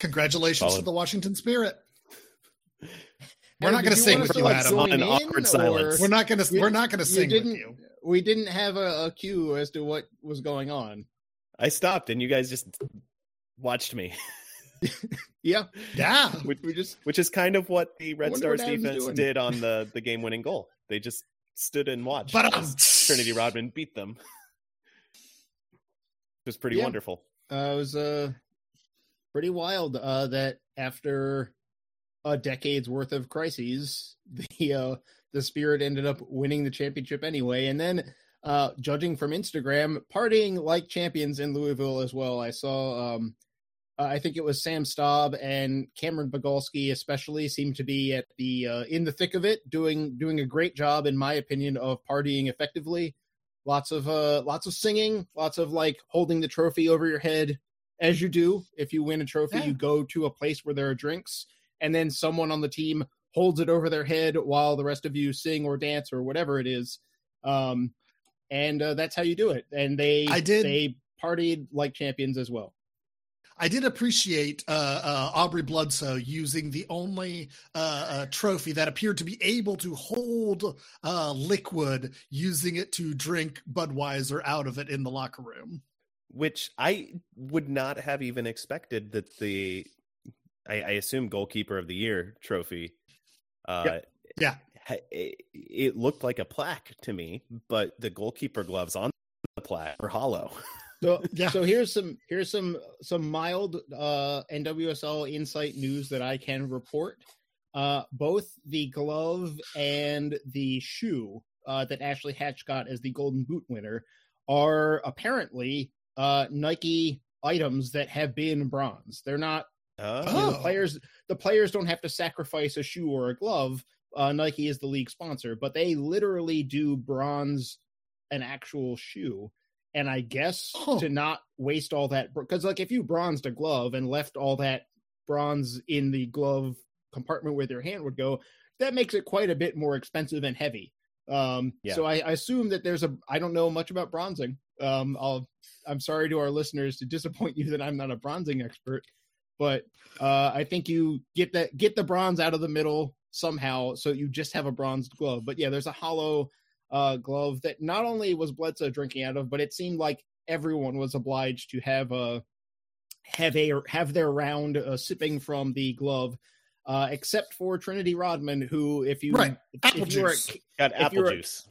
Congratulations Solid. to the Washington Spirit. We're not going to sing wanna with you, start Adam. zoning An awkward or- silence. We're not going to. You- We're not going to sing with didn't- you. We didn't have a, a cue as to what was going on. I stopped and you guys just watched me, Yeah, Yeah. which, we just which is kind of what the Red Stars defense doing. did on the, the game winning goal. They just stood and watched But um, Trinity Rodman beat them. It was pretty Yeah. wonderful. uh, it was uh pretty wild uh, that after a decade's worth of crises, the uh, the Spirit ended up winning the championship anyway, and then. Uh, judging from Instagram, partying like champions in Louisville as well. I saw, um, I think it was Sam Staab and Camryn Biegalski, especially, seemed to be at the uh, in the thick of it, doing doing a great job, in my opinion, of partying effectively. Lots of uh, lots of singing, lots of like holding the trophy over your head, as you do if you win a trophy. Yeah. You go to a place where there are drinks, and then someone on the team holds it over their head while the rest of you sing or dance or whatever it is. Um, and uh, that's how you do it. And they I did- they partied like champions as well. I did appreciate uh, uh, Aubrey Bledsoe using the only uh, uh, trophy that appeared to be able to hold uh, liquid, using it to drink Budweiser out of it in the locker room. Which I would not have even expected that the I, I assume goalkeeper of the year trophy. Uh, Yeah. It, it looked like a plaque to me, but the goalkeeper gloves on the plaque are hollow. So Yeah. so here's some here's some some mild uh NWSL insight news that I can report. Uh both the glove and the shoe uh that Ashley Hatch got as the golden boot winner are apparently uh Nike items that have been bronze. They're not Oh, you know, the players the players don't have to sacrifice a shoe or a glove. Uh, Nike is the league sponsor, but they literally do bronze an actual shoe. And I guess Oh. to not waste all that because like if you bronzed a glove and left all that bronze in the glove compartment where your hand would go, that makes it quite a bit more expensive and heavy. Um, Yeah. so I, I assume that there's a I don't know much about bronzing. Um, I'll I'm sorry to our listeners to disappoint you that I'm not a bronzing expert, but uh, I think you get that get the bronze out of the middle somehow, so you just have a bronzed glove. But yeah, there's a hollow uh, glove that not only was Bledsoe drinking out of, but it seemed like everyone was obliged to have a have a have their round uh, sipping from the glove, uh, except for Trinity Rodman, who if you Right. if, Apple if you were got apple juice.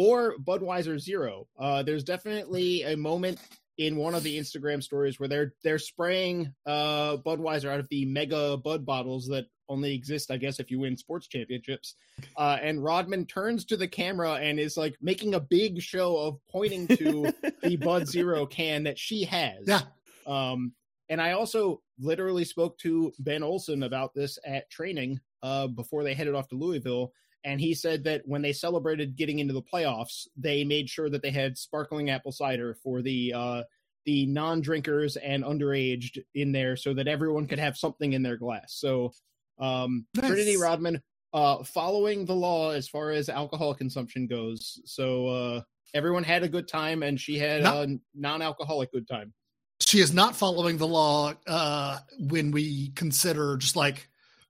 Or Budweiser Zero. Uh, there's definitely a moment in one of the Instagram stories where they're they're spraying uh, Budweiser out of the mega Bud bottles that only exist, I guess, if you win sports championships. Uh, and Rodman turns to the camera and is like making a big show of pointing to the Bud Zero can that she has. Yeah. Um, and I also literally spoke to Ben Olsen about this at training uh, before they headed off to Louisville. And he said that when they celebrated getting into the playoffs, they made sure that they had sparkling apple cider for the uh, the non-drinkers and underaged in there, so that everyone could have something in their glass. So um, Nice. Trinity Rodman uh, following the law as far as alcohol consumption goes. So uh, everyone had a good time, and she had No- a non-alcoholic good time. She is not following the law uh, when we consider just like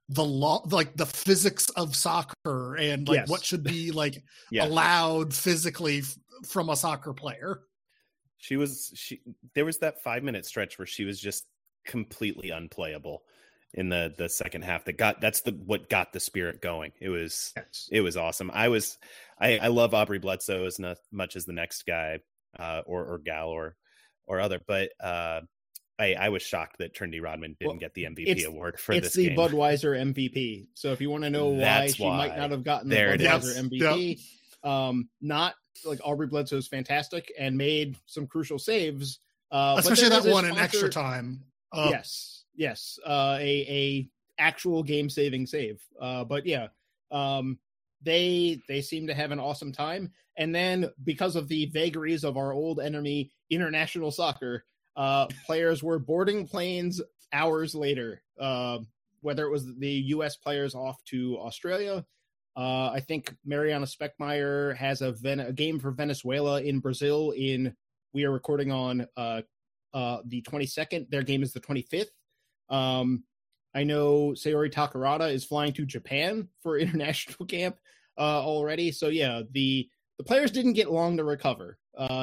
the law, like the physics of soccer and like Yes. what should be like Yeah, allowed physically f- from a soccer player. she was. She there was that five minute stretch where she was just completely unplayable in the the second half. That got that's the what got the spirit going. It was it was awesome. I was I, I love Aubrey Bledsoe as much as the next guy. uh, or or gal or or other. But uh, I, I was shocked that Trinity Rodman didn't Well, get the MVP award for it's this the game. Budweiser MVP. So if you want to know why That's she might not have gotten the There it Budweiser is. MVP, um, not like Aubrey Bledsoe's fantastic and made some crucial saves. Uh, Especially that that is a one in extra time. Uh, yes, yes, uh, a a actual game saving save. Uh, but yeah, um, they they seem to have an awesome time. And then because of the vagaries of our old enemy, international soccer, uh, players were boarding planes hours later. Uh, whether it was the U.S. players off to Australia. Uh, I think Mariana Speckmaier has a, Ven- a game for Venezuela in Brazil. In we are recording on uh, uh, the 22nd. Their game is the 25th. Um, I know Saori Takarada is flying to Japan for international camp uh, already. So yeah, the the players didn't get long to recover.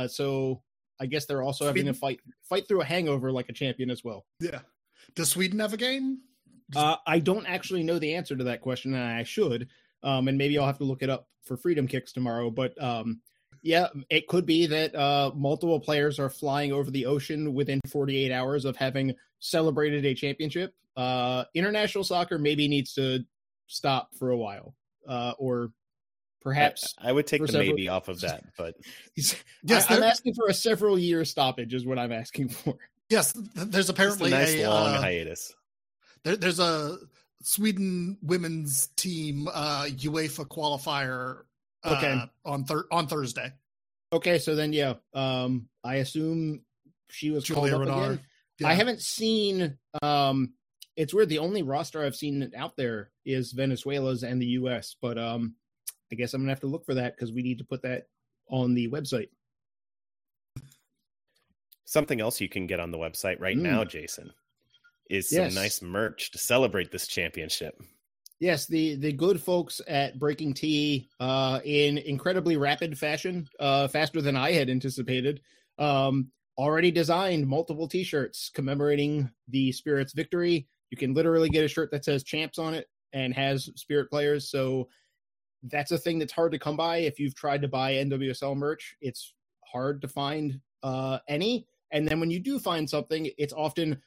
So I guess they're also having to fight fight through a hangover like a champion as well. Yeah. Does Sweden have a game? Uh, I don't actually know the answer to that question, and I should. Um, and maybe I'll have to look it up for Freedom Kicks tomorrow. But um, yeah, it could be that uh, multiple players are flying over the ocean within 48 hours of having celebrated a championship. Uh, international soccer maybe needs to stop for a while, uh, or perhaps. I, I would take the several- maybe off of that, but Yes, I, am asking for a several year stoppage, is what I'm asking for. yes. th- There's just a apparently nice a, long uh, hiatus. there, there's a Sweden women's team uh, UEFA qualifier. Uh, Okay. on thir- on Thursday. Okay, so then yeah, um, I assume she was Julia called up Renard. again. Yeah. I haven't seen. Um, it's weird. The only roster I've seen out there is Venezuela's and the U.S. But um, I guess I'm gonna have to look for that because we need to put that on the website. Something else you can get on the website right Mm. now, Jason, is some nice merch to celebrate this championship. Yes, the the good folks at BreakingT, uh, in incredibly rapid fashion, uh, faster than I had anticipated, um, already designed multiple T-shirts commemorating the Spirits' victory. You can literally get a shirt that says "Champs" on it and has Spirit players. So that's a thing that's hard to come by. If you've tried to buy NWSL merch, it's hard to find uh, any. And then when you do find something, it's often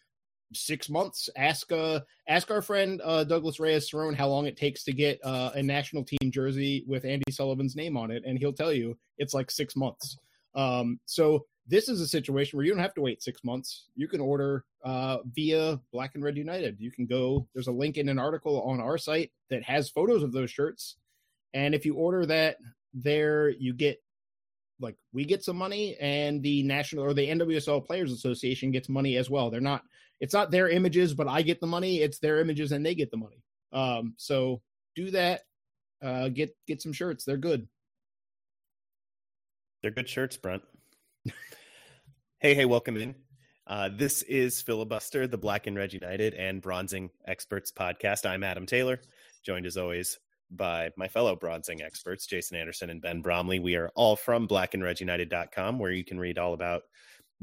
six months. Ask uh, ask our friend uh, Douglas Reyes Cerrone how long it takes to get uh, a national team jersey with Andi Sullivan's name on it, and he'll tell you it's like six months. Um, so this is a situation where you don't have to wait six months. You can order uh, via Black and Red United. You can go. There's a link in an article on our site that has photos of those shirts, and if you order that there, you get like we get some money, and the national or the NWSL Players Association gets money as well. They're not it's not their images, but I get the money. It's their images and they get the money. Um, so do that. Uh, get get some shirts. They're good. They're good shirts, Brent. hey, hey, welcome in. Uh, this is Filibuster, the Black and Red United and Bronzing Experts podcast. I'm Adam Taylor, joined as always by my fellow bronzing experts, Jason Anderson and Ben Bromley. We are all from blackandredunited.com, where you can read all about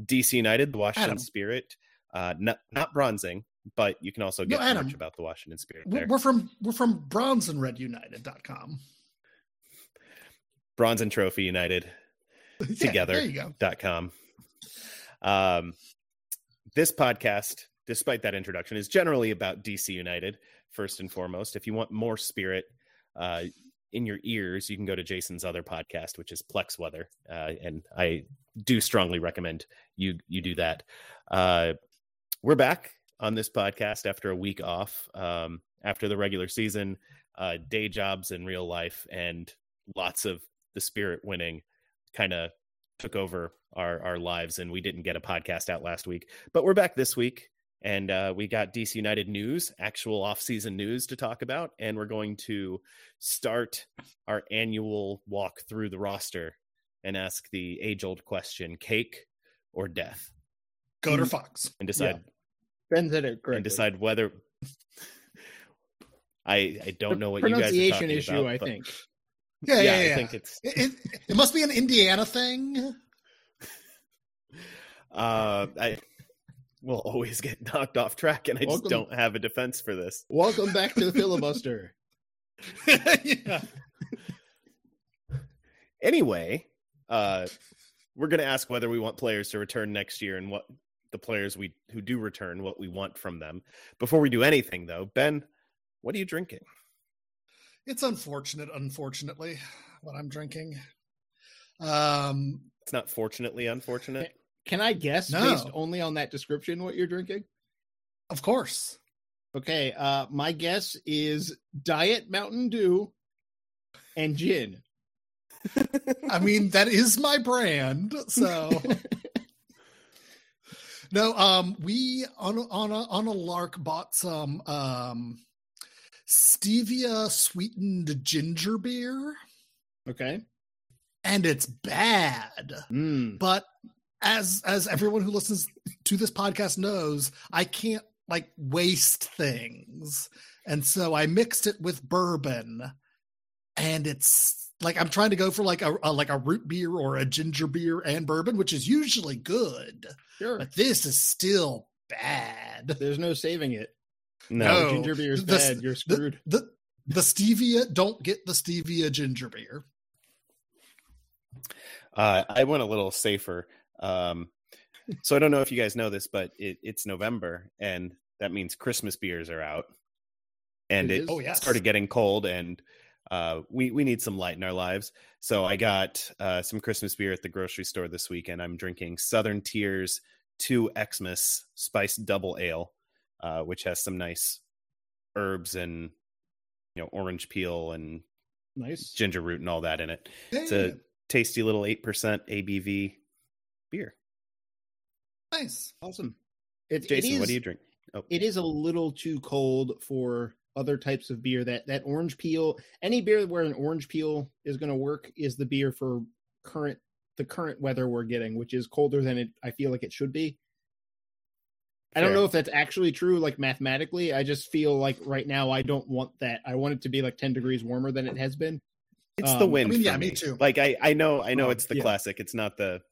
DC United, the Washington Adam. Spirit, uh, not, not bronzing, but you can also No, get Adam. much about the Washington Spirit We're there. we're from we're from bronzeandredunited.com. Bronze and Trophy United. Yeah, Together. there you go. dot com. Um, this podcast, despite that introduction, is generally about DC United first and foremost. If you want more spirit uh, in your ears, you can go to Jason's other podcast, which is Plex Weather, uh, and I do strongly recommend you you do that. Uh, we're back on this podcast after a week off um, after the regular season, uh, day jobs and real life, and lots of the spirit winning kind of took over our our lives and we didn't get a podcast out last week but we're back this week and uh, we got dc united news actual off-season news to talk about and we're going to start our annual walk through the roster and ask the age-old question cake or death Goat or Mm. Fox. and decide Ben said it correctly. and decide whether I I don't know what you guys are pronunciation talking issue. about, I but- think. Yeah, yeah, yeah. I think it's It, it, it must be an Indiana thing. uh I will always get knocked off track and I just don't have a defense for this. Welcome back to the filibuster. yeah. Anyway, uh we're going to ask whether we want players to return next year and what the players we who do return what we want from them. Before we do anything, though, Ben, what are you drinking? It's unfortunate, unfortunately, what I'm drinking. Um, it's not fortunately unfortunate. Can I guess no. based only on that description what you're drinking? Of course. Okay, uh my guess is Diet Mountain Dew and gin. I mean, that is my brand, so No, um we on on a on a lark bought some um stevia sweetened ginger beer. Okay. And it's bad. Mm. But as as everyone who listens to this podcast knows, I can't like waste things. And so I mixed it with bourbon and it's like I'm trying to go for like a, a, like a root beer or a ginger beer and bourbon, which is usually good. Sure. But this is still bad. There's no saving it. No, ginger beer is the- bad. You're screwed. The, the the stevia don't get the stevia ginger beer. Uh, I went a little safer. Um, so I don't know if you guys know this, but it, it's November, and that means Christmas beers are out, and It it? Oh, yes. started getting cold, and uh, we we need some light in our lives. So I got uh, some Christmas beer at the grocery store this weekend. I'm drinking Southern Tier's Two Xmas Spiced Double Ale, uh, which has some nice herbs and you know orange peel and Nice. ginger root and all that in it. It's a tasty little 8% ABV beer. nice. Awesome. It, Jason, it is, what do you drink? Oh, It is a little too cold for other types of beer. That that orange peel, any beer where an orange peel is going to work, is the beer for current the current weather we're getting, which is colder than it. I feel like it should be. I don't know if that's actually true, like mathematically. I just feel like right now I don't want that. I want it to be like ten degrees warmer than it has been. it's the um, wind. I mean, yeah, me too. Like I, I know, I know Oh, it's the yeah. classic. It's not the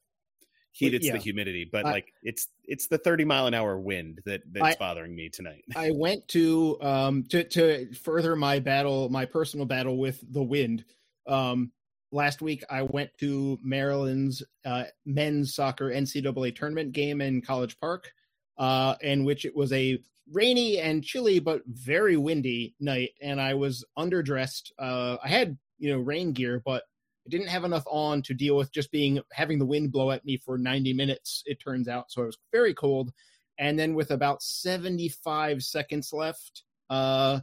heat. It's yeah. the humidity. But I- like it's it's the 30 mile an hour wind that that's I- bothering me tonight. I went to um to to further my battle, my personal battle with the wind. Um last week I went to Maryland's uh men's soccer NCAA tournament game in College Park, uh in which it was a rainy and chilly but very windy night and I was underdressed. Uh I had, you know, rain gear, but I didn't have enough on to deal with just being having the wind blow at me for 90 minutes it turns out. So it was very cold. And then with about 75 seconds left uh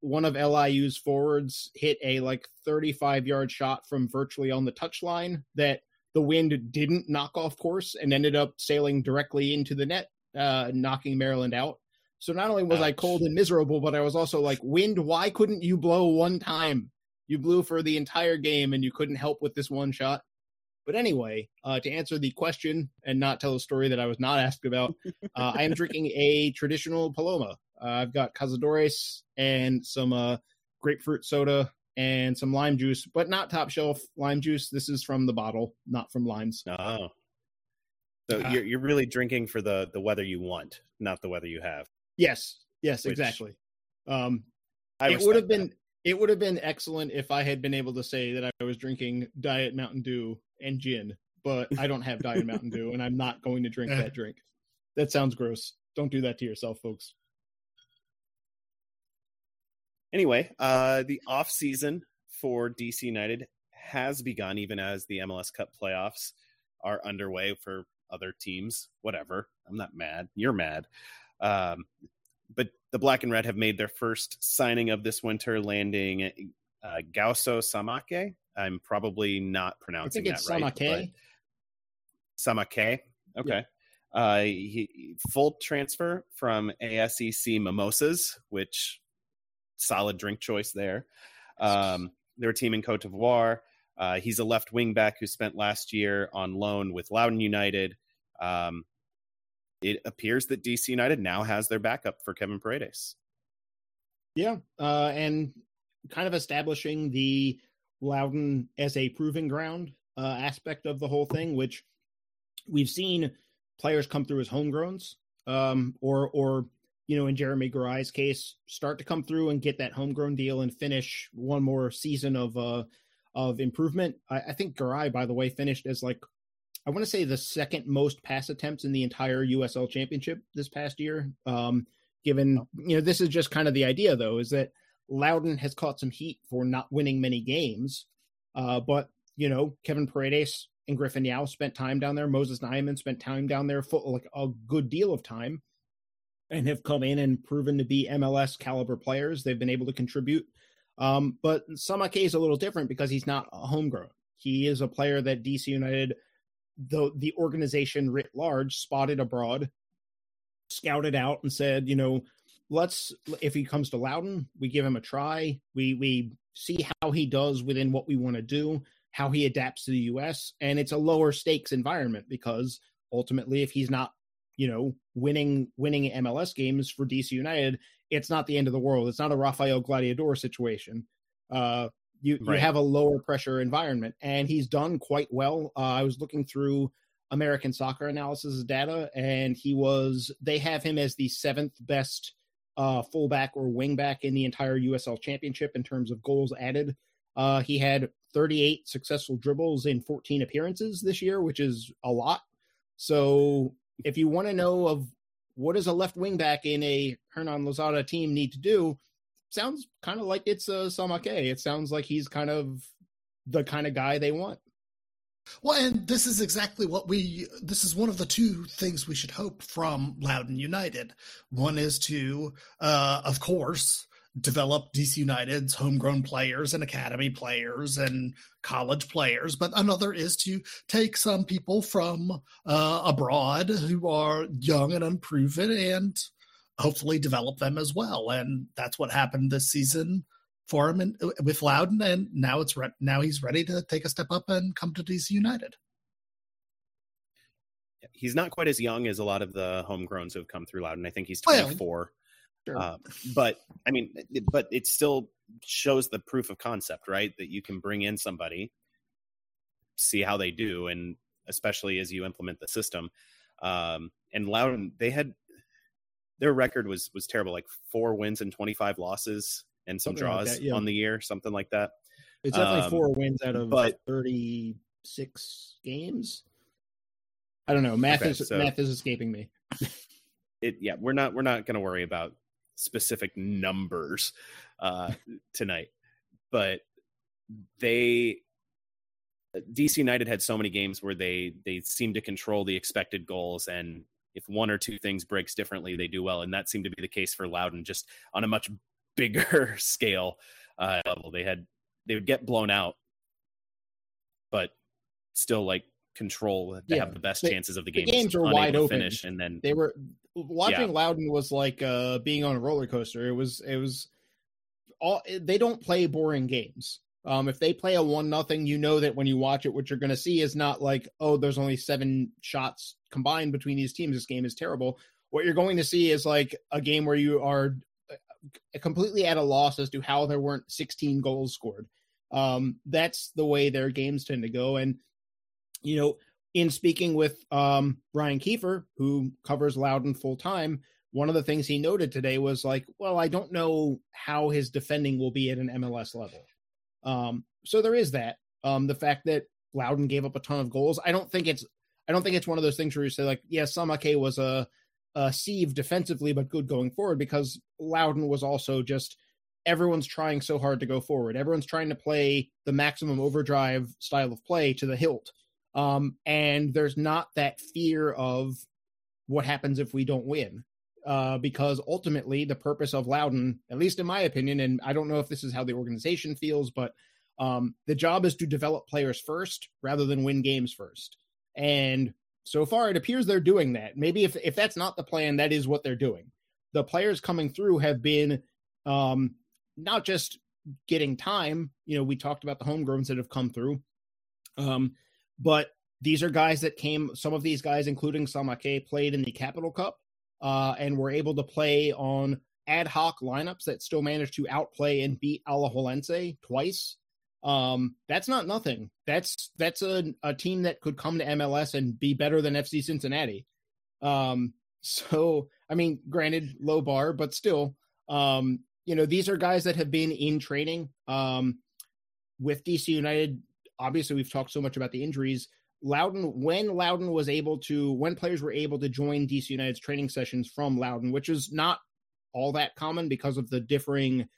one of liu's forwards hit a like 35 yard shot from virtually on the touchline that the wind didn't knock off course and ended up sailing directly into the net uh knocking maryland out. So not only was i cold and miserable but i was also like wind why couldn't you blow one time you blew for the entire game and you couldn't help with this one shot but anyway, uh, to answer the question and not tell a story that I was not asked about, uh, I am drinking a traditional Paloma. Uh, I've got Cazadores and some uh, grapefruit soda and some lime juice, but not top shelf lime juice. This is from the bottle, not from limes. Oh. So Ah. you're you're really drinking for the the weather you want, not the weather you have. Yes, yes, Which- exactly. Um, I it would have been that. It would have been excellent if I had been able to say that I was drinking Diet Mountain Dew and gin, but I don't have Diet Mountain Dew, and I'm not going to drink Eh. that drink. That sounds gross. Don't do that to yourself, folks. Anyway, uh, the off season for DC United has begun, even as the MLS Cup playoffs are underway for other teams. Whatever, I'm not mad. You're mad. Um, but the Black and Red have made their first signing of this winter, landing uh, Gaoussou Samake. I'm probably not I pronouncing think it's that right. Samake. Samake. Okay. Uh, he, full transfer from ASEC Mimosas, which solid drink choice there. Um, they're a team in Cote d'Ivoire. Uh, he's a left wing back who spent last year on loan with Loudoun United. Um, it appears that DC United now has their backup for Kevin Paredes. Yeah, uh, and kind of establishing the Loudoun as a proving ground uh, aspect of the whole thing, which we've seen players come through as homegrowns, um, or or you know, in Jeremy Garay's case, start to come through and get that homegrown deal and finish one more season of uh of improvement. I, I think Garay, by the way, finished as like I want to say the second most pass attempts in the entire USL Championship this past year. Um, given you know this is just kind of the idea though is that Loudoun has caught some heat for not winning many games, uh, but you know Kevin Paredes and Griffin Yow spent time down there. Moses Nyeman spent time down there for like a good deal of time, and have come in and proven to be MLS caliber players. They've been able to contribute. Um, but Samake is a little different because he's not a homegrown. He is a player that DC United, the the organization writ large, spotted abroad, scouted out, and said, you know, let's if he comes to Loudoun, we give him a try. We we see how he does within what we want to do, how he adapts to the US, and it's a lower stakes environment because ultimately if he's not, you know, winning winning MLS games for DC United, it's not the end of the world. It's not a Rafael Gladiador situation. Uh you right. you have a lower pressure environment and he's done quite well. Uh, I was looking through American soccer analysis data and he was they have him as the seventh best uh, fullback or wingback in the entire USL Championship in terms of goals added. Uh, he had 38 successful dribbles in 14 appearances this year, which is a lot. So if you want to know of what does a left wingback in a Hernan Losada team need to do, sounds kind of like it's a uh, Samake. It sounds like he's kind of the kind of guy they want. Well, and this is exactly what we, this is one of the two things we should hope from Loudoun United. One is to, uh, of course, develop DC United's homegrown players and academy players and college players, but another is to take some people from uh, abroad who are young and unproven and hopefully develop them as well. And that's what happened this season for him and with Loudoun. and now it's re- now he's ready to take a step up and come to DC United. He's not quite as young as a lot of the homegrowns who have come through Loudoun. I think he's 24. Sure. Uh, but I mean, but it still shows the proof of concept, right? That you can bring in somebody, see how they do, and especially as you implement the system. Um, and Loudoun, they had their record was was terrible, like four wins and 25 losses and some something draws like that, yeah. on the year, something like that. It's definitely um, four wins out of but, 36 games. I don't know. Math okay, is so math is escaping me. it yeah, we're not we're not going to worry about specific numbers uh, tonight, but they DC United had so many games where they they seem to control the expected goals and if one or two things breaks differently they do well and that seemed to be the case for Loudoun, just on a much bigger scale uh, level. They had they would get blown out, but still like control to yeah. have the best the, chances of the game. The games were wide open. Finish, and then they were watching yeah. Loudoun was like uh, being on a roller coaster. It was it was all they don't play boring games. Um, if they play a one nothing, you know that when you watch it, what you're going to see is not like, oh, there's only seven shots combined between these teams. This game is terrible. What you're going to see is like a game where you are completely at a loss as to how there weren't 16 goals scored. Um, that's the way their games tend to go. And, you know, in speaking with um, Ryan Kiefer, who covers Loudoun full time, one of the things he noted today was like, well, I don't know how his defending will be at an MLS level. Um, so there is that. Um, the fact that Loudoun gave up a ton of goals. I don't think it's I don't think it's one of those things where you say like, yeah, Samake was a uh, sieve defensively, but good going forward because Loudoun was also just everyone's trying so hard to go forward. Everyone's trying to play the maximum overdrive style of play to the hilt. Um, and there's not that fear of what happens if we don't win. Uh, because ultimately, the purpose of Loudoun, at least in my opinion, and I don't know if this is how the organization feels, but um, the job is to develop players first rather than win games first. And so far, it appears they're doing that. Maybe if if that's not the plan, that is what they're doing. The players coming through have been um, not just getting time. You know, we talked about the homegrowns that have come through, um, but these are guys that came. Some of these guys, including Samake, played in the Capital Cup uh, and were able to play on ad hoc lineups that still managed to outplay and beat Alajuelense twice um, that's not nothing. That's that's a, a team that could come to MLS and be better than FC Cincinnati. Um, so I mean, granted, low bar, but still, um, you know, these are guys that have been in training um, with DC United. Obviously, we've talked so much about the injuries. Loudoun, when Loudoun was able to, when players were able to join DC United's training sessions from Loudoun, which is not all that common because of the differing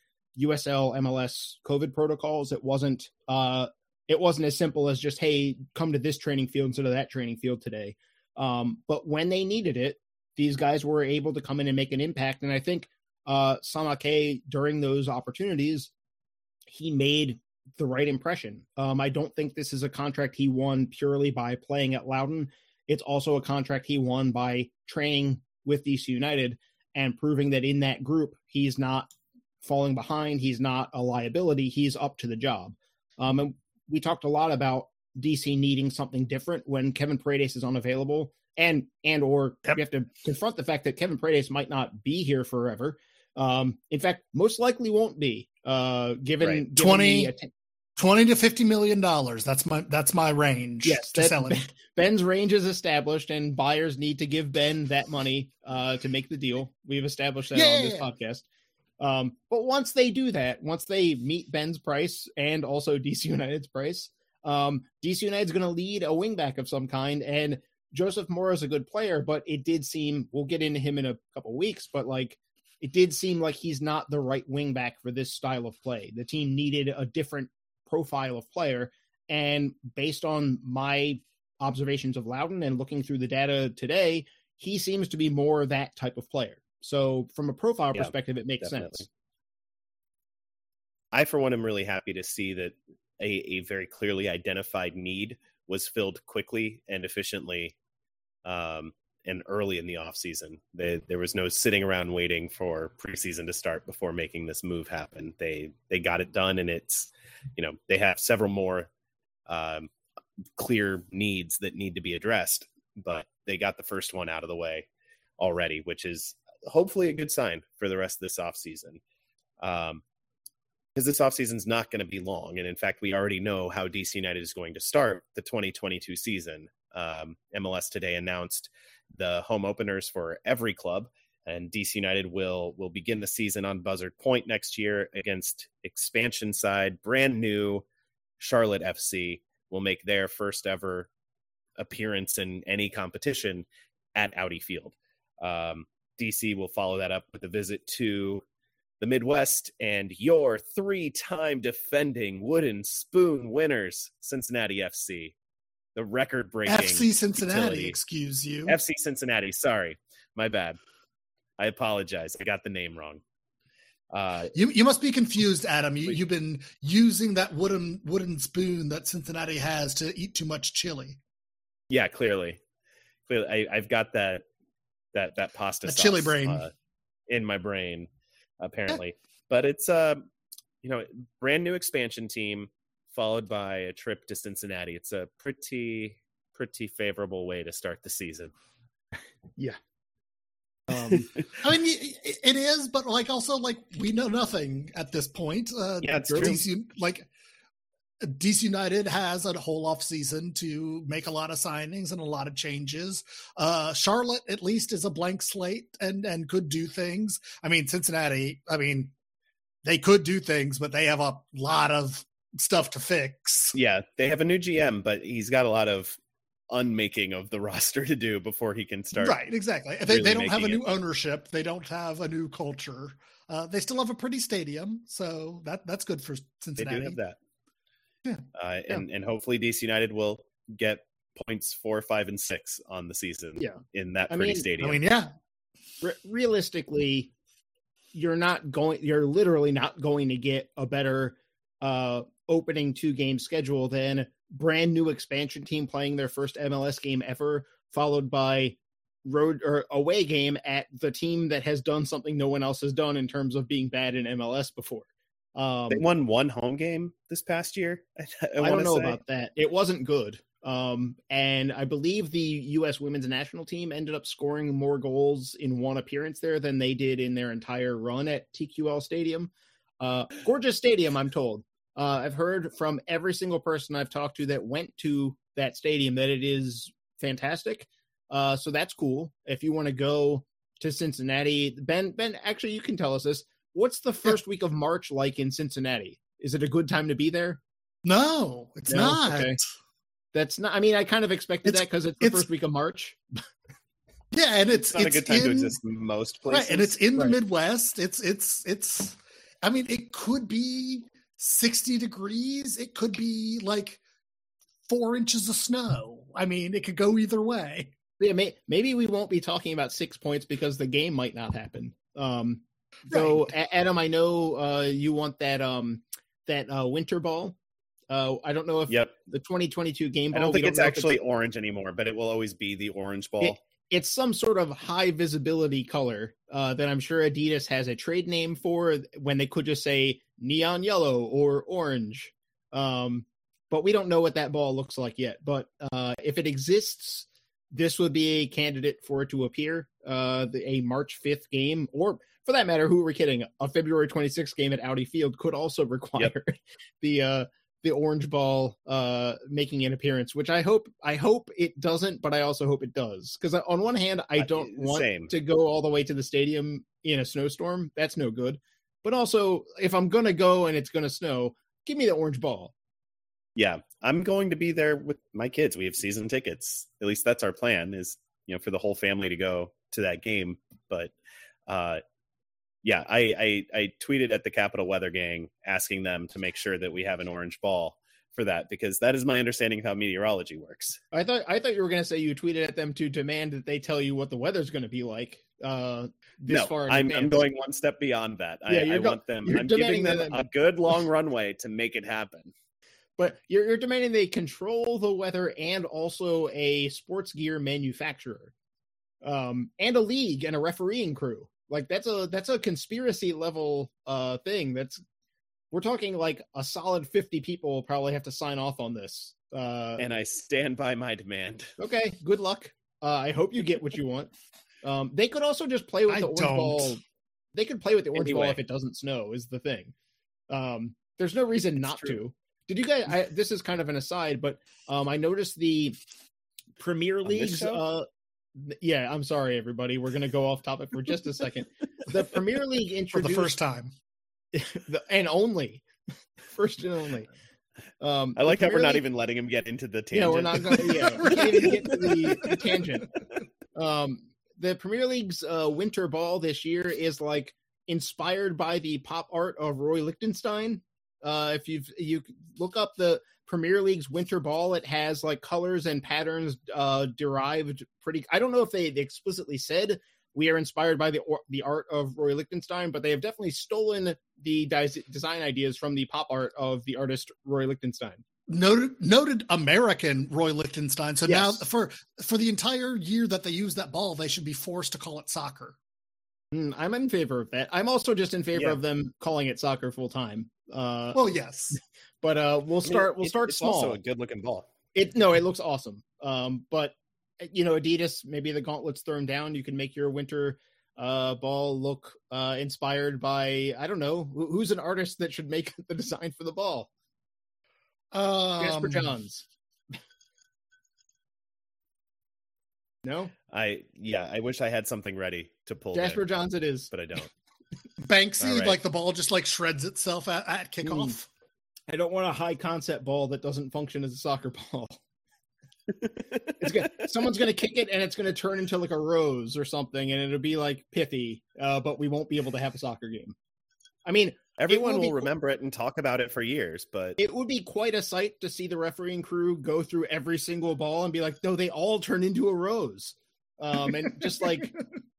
USL MLS COVID protocols. It wasn't uh it wasn't as simple as just hey, come to this training field instead of that training field today. Um, but when they needed it, these guys were able to come in and make an impact. And I think uh Samake during those opportunities, he made the right impression. Um, I don't think this is a contract he won purely by playing at Loudoun. It's also a contract he won by training with DC United and proving that in that group he's not falling behind, he's not a liability, he's up to the job. Um, and we talked a lot about DC needing something different when Kevin Paredes is unavailable, and and or yep. we have to confront the fact that Kevin Paredes might not be here forever. Um, in fact, most likely won't be. Uh, given, right. given 20, att- 20 to fifty million dollars. That's my that's my range. Yes, to that, selling. Ben's range is established, and buyers need to give Ben that money uh, to make the deal. We've established that yeah, on this yeah. podcast. Um, but once they do that, once they meet Ben's price and also DC United's price, um, DC United's going to lead a wingback of some kind. And Joseph Mora is a good player, but it did seem we'll get into him in a couple weeks, but like it did seem like he's not the right wingback for this style of play. The team needed a different profile of player. And based on my observations of Loudoun and looking through the data today, he seems to be more that type of player. So from a profile yeah, perspective, it makes definitely. sense. I, for one, am really happy to see that a, a very clearly identified need was filled quickly and efficiently um, and early in the offseason. There was no sitting around waiting for preseason to start before making this move happen. They they got it done, and it's you know they have several more um, clear needs that need to be addressed, but they got the first one out of the way already, which is hopefully a good sign for the rest of this offseason. Um, because this offseason is not going to be long. And in fact, we already know how DC United is going to start the 2022 season. Um, MLS today announced the home openers for every club, and DC United will will begin the season on Buzzard Point next year against expansion side, brand new Charlotte FC. Will make their first ever appearance in any competition at Audi Field. Um, DC will follow that up with a visit to the Midwest and your three time defending wooden spoon winners, Cincinnati FC. The record breaking FC Cincinnati, utility. excuse you. FC Cincinnati, sorry. My bad. I apologize. I got the name wrong. Uh, you you must be confused, Adam. You, you've been using that wooden wooden spoon that Cincinnati has to eat too much chili. Yeah, clearly, clearly, I, have got that that that pasta sauce, chili brain uh, in my brain apparently but it's uh you know brand new expansion team followed by a trip to cincinnati it's a pretty pretty favorable way to start the season yeah um, I mean, it is, but like also like we know nothing at this point. Uh, yeah, it's true. like DC United has a whole off season to make a lot of signings and a lot of changes. Uh, Charlotte at least is a blank slate and and could do things. I mean, Cincinnati, I mean, they could do things, but they have a lot of stuff to fix. Yeah, they have a new GM, but he's got a lot of unmaking of the roster to do before he can start. Right, exactly. They, really they don't have a new it. ownership. They don't have a new culture. Uh, they still have a pretty stadium, so that that's good for Cincinnati. They do have that. Yeah. Uh, and yeah. and hopefully DC United will get points four, five, and six on the season. Yeah. in that I pretty mean, stadium. I mean, yeah. Re- realistically, you're not going. You're literally not going to get a better uh, opening two game schedule than brand new expansion team playing their first MLS game ever, followed by road or away game at the team that has done something no one else has done in terms of being bad in MLS before. Um, they won one home game this past year. I, I, I don't know say. about that. It wasn't good. Um, and I believe the U.S. women's national team ended up scoring more goals in one appearance there than they did in their entire run at TQL Stadium. Uh, gorgeous stadium, I'm told. Uh, I've heard from every single person I've talked to that went to that stadium that it is fantastic. Uh, so that's cool. If you want to go to Cincinnati, Ben, Ben, actually, you can tell us this. What's the first week of March like in Cincinnati? Is it a good time to be there? No, it's no? not. Okay. That's not. I mean, I kind of expected It's- that because it's the it's- first week of March. Yeah, and it's It's not a good time to in- exist in most places. Right, and it's in the Midwest. It's it's it's. I mean, it could be sixty degrees. It could be like four inches of snow. I mean, it could go either way. Yeah, may, maybe we won't be talking about six points because the game might not happen. Um, so, A- Adam, I know uh, you want that um, that uh, winter ball. Uh, I don't know if Yep. the 2022 game ball. I don't think it's know if actually orange anymore, but it will always be the orange ball. It's some sort of high visibility color uh, that I'm sure Adidas has a trade name for when they could just say neon yellow or orange. Um, but we don't know what that ball looks like yet. But uh, if it exists, this would be a candidate for it to appear. Uh, the, a March 5th game, or for that matter, who are we kidding? A February 26th game at Audi Field could also require the uh, the orange ball uh making an appearance which i hope i hope it doesn't but i also hope it does because on one hand i Uh, don't want same. to go all the way to the stadium in a snowstorm that's no good but also if i'm gonna go and it's gonna snow give me the orange ball Yeah, I'm going to be there with my kids. We have season tickets. At least that's our plan is, you know, for the whole family to go to that game. But uh yeah, I I, I tweeted at the Capital Weather Gang asking them to make sure that we have an orange ball for that because that is my understanding of how meteorology works. i thought i thought you were gonna say you tweeted at them to demand that they tell you what the weather's gonna be like uh this no, far I'm, I'm going one step beyond that. Yeah, I, I go- want them. I'm giving them that- a good long runway to make it happen. but you're, you're demanding they control the weather and also a sports gear manufacturer um and a league and a refereeing crew like that's a that's a conspiracy level uh thing that's we're talking like a solid 50 people will probably have to sign off on this uh And I stand by my demand. okay good luck. Uh i hope you get what you want. Um they could also just play with I the orange don't. ball. They could play with the orange ball if it doesn't snow is the thing. Um there's no reason It's not true. to. Did you guys I, this is kind of an aside but um i noticed the premier leagues uh th- yeah i'm sorry everybody we're gonna go off topic for just a second the premier league For introduced the first time. the, and only first and only um I like the how we're not League- even letting him get into the tangent. yeah, we're not going to. Yeah, we can't even get to the, the tangent. Um, the Premier League's uh, winter ball this year is like inspired by the pop art of Roy Lichtenstein. Uh, if you've you look up the Premier League's winter ball, it has like colors and patterns uh, derived pretty. I don't know if they explicitly said we are inspired by the or, the art of Roy Lichtenstein, but they have definitely stolen the design ideas from the pop art of the artist Roy Lichtenstein. Noted noted American Roy Lichtenstein. So Yes. now for for the entire year that they use that ball, they should be forced to call it soccer. Hmm, I'm in favor of that. I'm also just in favor Yeah. of them calling it soccer full time. Uh, Well, yes. But uh, we'll I mean, start. We'll start it's small. Also, a good looking ball. It no, it looks awesome. Um, but you know, Adidas, maybe the gauntlet's thrown down. You can make your winter uh ball look uh inspired by I don't know who's an artist that should make the design for the ball. Um, Jasper Johns. no, I yeah, I wish I had something ready to pull. Jasper there, Johns. It is. but I don't. Banksy, right. like the ball just like shreds itself at, at kickoff. I don't want a high concept ball that doesn't function as a soccer ball. It's gonna, someone's going to kick it and it's going to turn into like a rose or something, and it'll be like pithy, uh, but we won't be able to have a soccer game. I mean, Everyone will will, be- remember it and talk about it for years, but it would be quite a sight to see the refereeing crew go through every single ball and be like, no, they all turn into a rose. Um, and just like,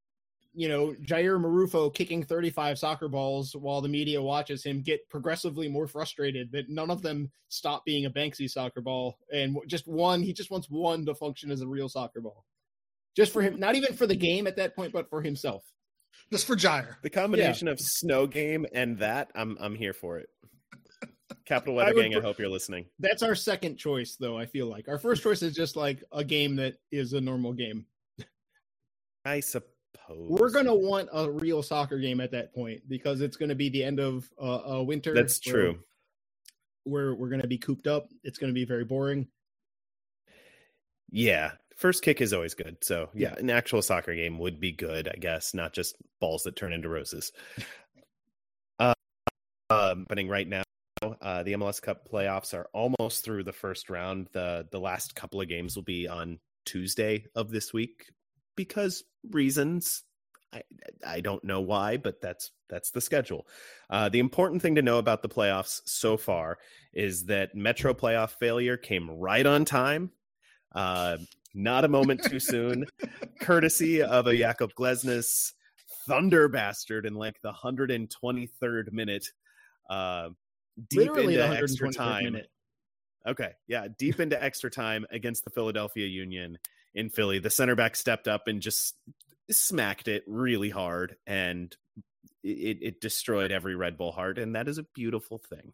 you know, Jair Marufo kicking 35 soccer balls while the media watches him get progressively more frustrated that none of them stop being a Banksy soccer ball. And just one, he just wants one to function as a real soccer ball. Just for him, not even for the game at that point, but for himself. Just for Jair. the combination of snow game and that, I'm I'm here for it. Capital Weather I would Gang, I hope you're listening. That's our second choice, though. I feel like our first choice is just like a game that is a normal game. I suppose We're gonna want a real soccer game at that point because it's gonna be the end of uh, uh winter. That's where true. We're we're gonna be cooped up. It's gonna be very boring. Yeah, first kick is always good. So yeah, an actual soccer game would be good, I guess, not just balls that turn into roses. uh, um, happening right now uh, the MLS Cup playoffs are almost through the first round. the The last couple of games will be on Tuesday of this week because reasons. I, I don't know why, but that's that's the schedule. Uh, the important thing to know about the playoffs so far is that Metro playoff failure came right on time. Uh, not a moment too soon, courtesy of a Jakob Glesnes thunder bastard in like the 123rd minute, uh, deep Literally into extra time. minute. Okay, yeah, deep into extra time against the Philadelphia Union in Philly. The center back stepped up and just smacked it really hard, and it, it destroyed every Red Bull heart, and that is a beautiful thing.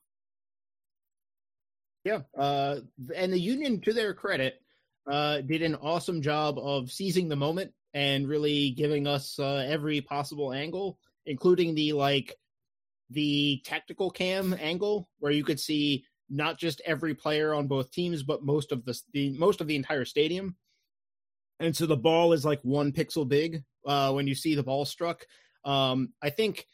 Yeah, uh, and the Union, to their credit, uh, did an awesome job of seizing the moment and really giving us uh, every possible angle, including the like the tactical cam angle where you could see not just every player on both teams, but most of the, the most of the entire stadium. And so the ball is like one pixel big uh, when you see the ball struck. Um, I think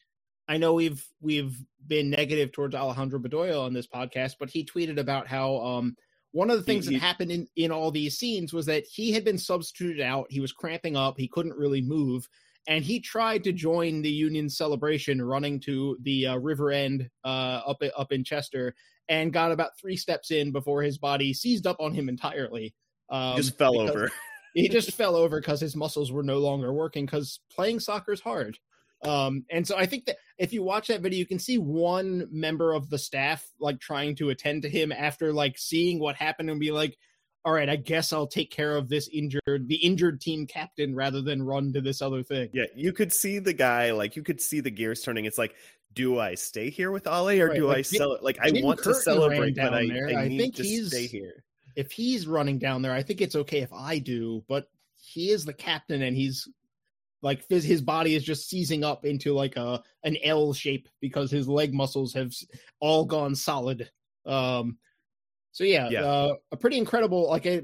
I know we've we've been negative towards Alejandro Bedoya on this podcast, but he tweeted about how um, one of the things He- that happened in, in all these scenes was that he had been substituted out. He was cramping up. He couldn't really move. And he tried to join the Union celebration running to the uh, river end uh, up, up in Chester and got about three steps in before his body seized up on him entirely. Um, just fell because- over. he just fell over because his muscles were no longer working because playing soccer is hard. Um, and so I think that if you watch that video, you can see one member of the staff like trying to attend to him after like seeing what happened and be like, all right, I guess I'll take care of this injured, the injured team captain rather than run to this other thing. Yeah, you could see the guy, like you could see the gears turning. It's like, do I stay here with Ale or Right, do like, I sell it? Like I want to Curtin ran celebrate, but I. I I need think to he's- stay here. If he's running down there, I think it's okay if I do, but he is the captain and he's like phys- his body is just seizing up into like a an L shape because his leg muscles have all gone solid. Um so yeah, Yeah. Uh, a pretty incredible like a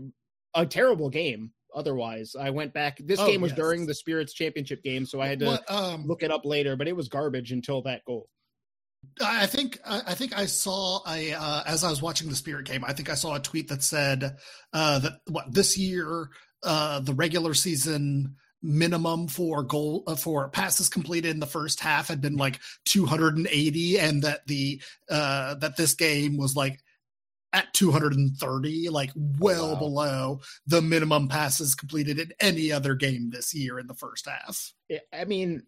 a terrible game otherwise. I went back this Oh, game was yes. during the Spirits championship game so I had to What, um, look it up later, but it was garbage until that goal. I think I think I saw a uh, as I was watching the Spirit game. I think I saw a tweet that said uh, that what this year uh, the regular season minimum for goal uh, for passes completed in the first half had been like 280, and that the uh, that this game was like at 230, like well wow. below the minimum passes completed in any other game this year in the first half. I mean,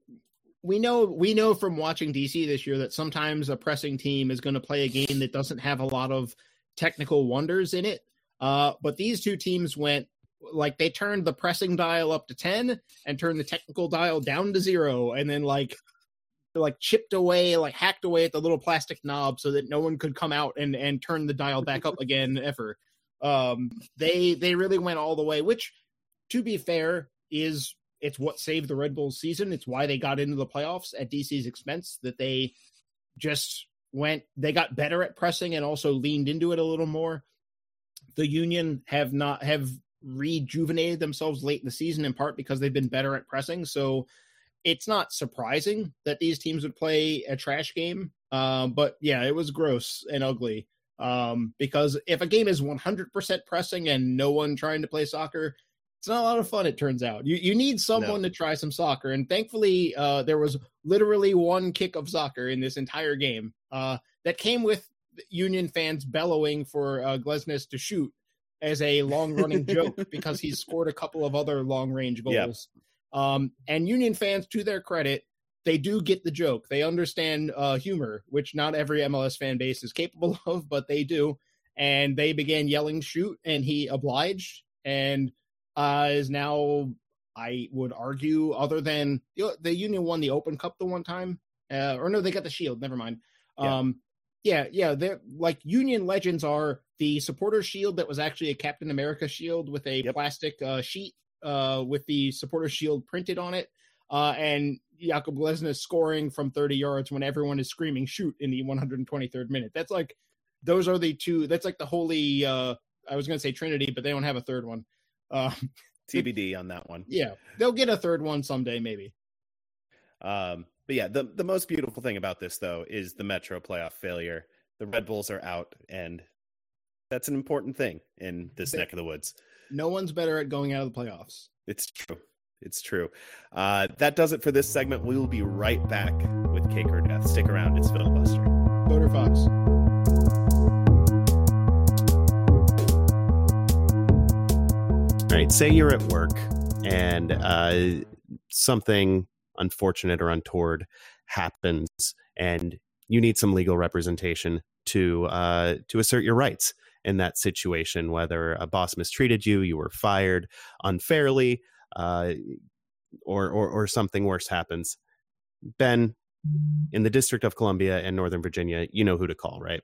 we know we know from watching DC this year that sometimes a pressing team is going to play a game that doesn't have a lot of technical wonders in it. Uh, but these two teams went like they turned the pressing dial up to 10 and turned the technical dial down to zero and then like like chipped away like hacked away at the little plastic knob so that no one could come out and and turn the dial back up again ever um they they really went all the way which to be fair is it's what saved the red bulls season. It's why they got into the playoffs at dc's expense that they just went they got better at pressing and also leaned into it a little more. The union have not have rejuvenated themselves late in the season in part because they've been better at pressing. So it's not surprising that these teams would play a trash game. Um, but yeah it was gross and ugly. Um, because if a game is 100% pressing and no one trying to play soccer it's not a lot of fun it turns out. You, you need someone to try some soccer and thankfully uh, there was literally one kick of soccer in this entire game uh, that came with union fans bellowing for uh, glesnes to shoot as a long running joke because he's scored a couple of other long range goals. Um, and union fans to their credit they do get the joke. They understand uh, humor which not every mls fan base is capable of but they do. And they began yelling shoot and he obliged and uh, is now I would argue other than the, the Union won the Open Cup the one time, uh, or no, they got the Shield. Never mind. Yeah. Um, yeah, yeah, they're like Union legends are the supporter shield that was actually a Captain America shield with a Yep. plastic uh, sheet uh, with the supporter shield printed on it, uh, and Jakob Glesnes scoring from 30 yards when everyone is screaming shoot in the 123rd minute. That's like those are the two. That's like the holy. Uh, I was going to say Trinity, but they don't have a third one. Uh, TBD on that one. yeah, they'll get a third one someday, maybe. Um, but yeah, the the most beautiful thing about this though is the Metro playoff failure. the Red Bulls are out, and that's an important thing in this They- neck of the woods. No one's better at going out of the playoffs. It's true. It's true. Uh, that does it for this segment. We will be right back with Cake or Death. Stick around. It's filibuster. Voter Fox. Right, say you're at work and uh, something unfortunate or untoward happens, and you need some legal representation to uh, to assert your rights in that situation. Whether a boss mistreated you, you were fired unfairly, uh, or, or or something worse happens. Ben, in the District of Columbia and Northern Virginia, you know who to call, right?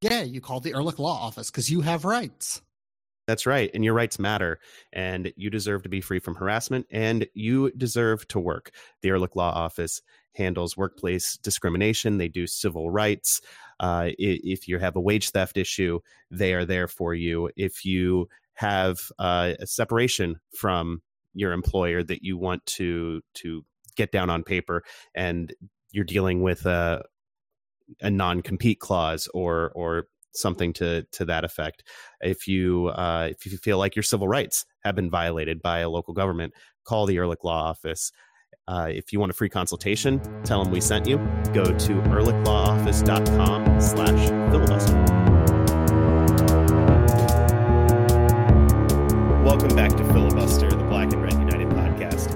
Yeah, you call the Ehrlich Law Office because you have rights. That's right. And your rights matter. And you deserve to be free from harassment and you deserve to work. The Ehrlich Law Office handles workplace discrimination, they do civil rights. Uh, if you have a wage theft issue, they are there for you. If you have uh, a separation from your employer that you want to to get down on paper and you're dealing with a a non-compete clause or or something to to that effect if you uh, if you feel like your civil rights have been violated by a local government, call the Ehrlich Law Office. Uh, if you want a free consultation, tell them we sent you. Go to ehrlichlawoffice.com slash filibuster. Welcome back to Filibuster, the Black and Red United podcast.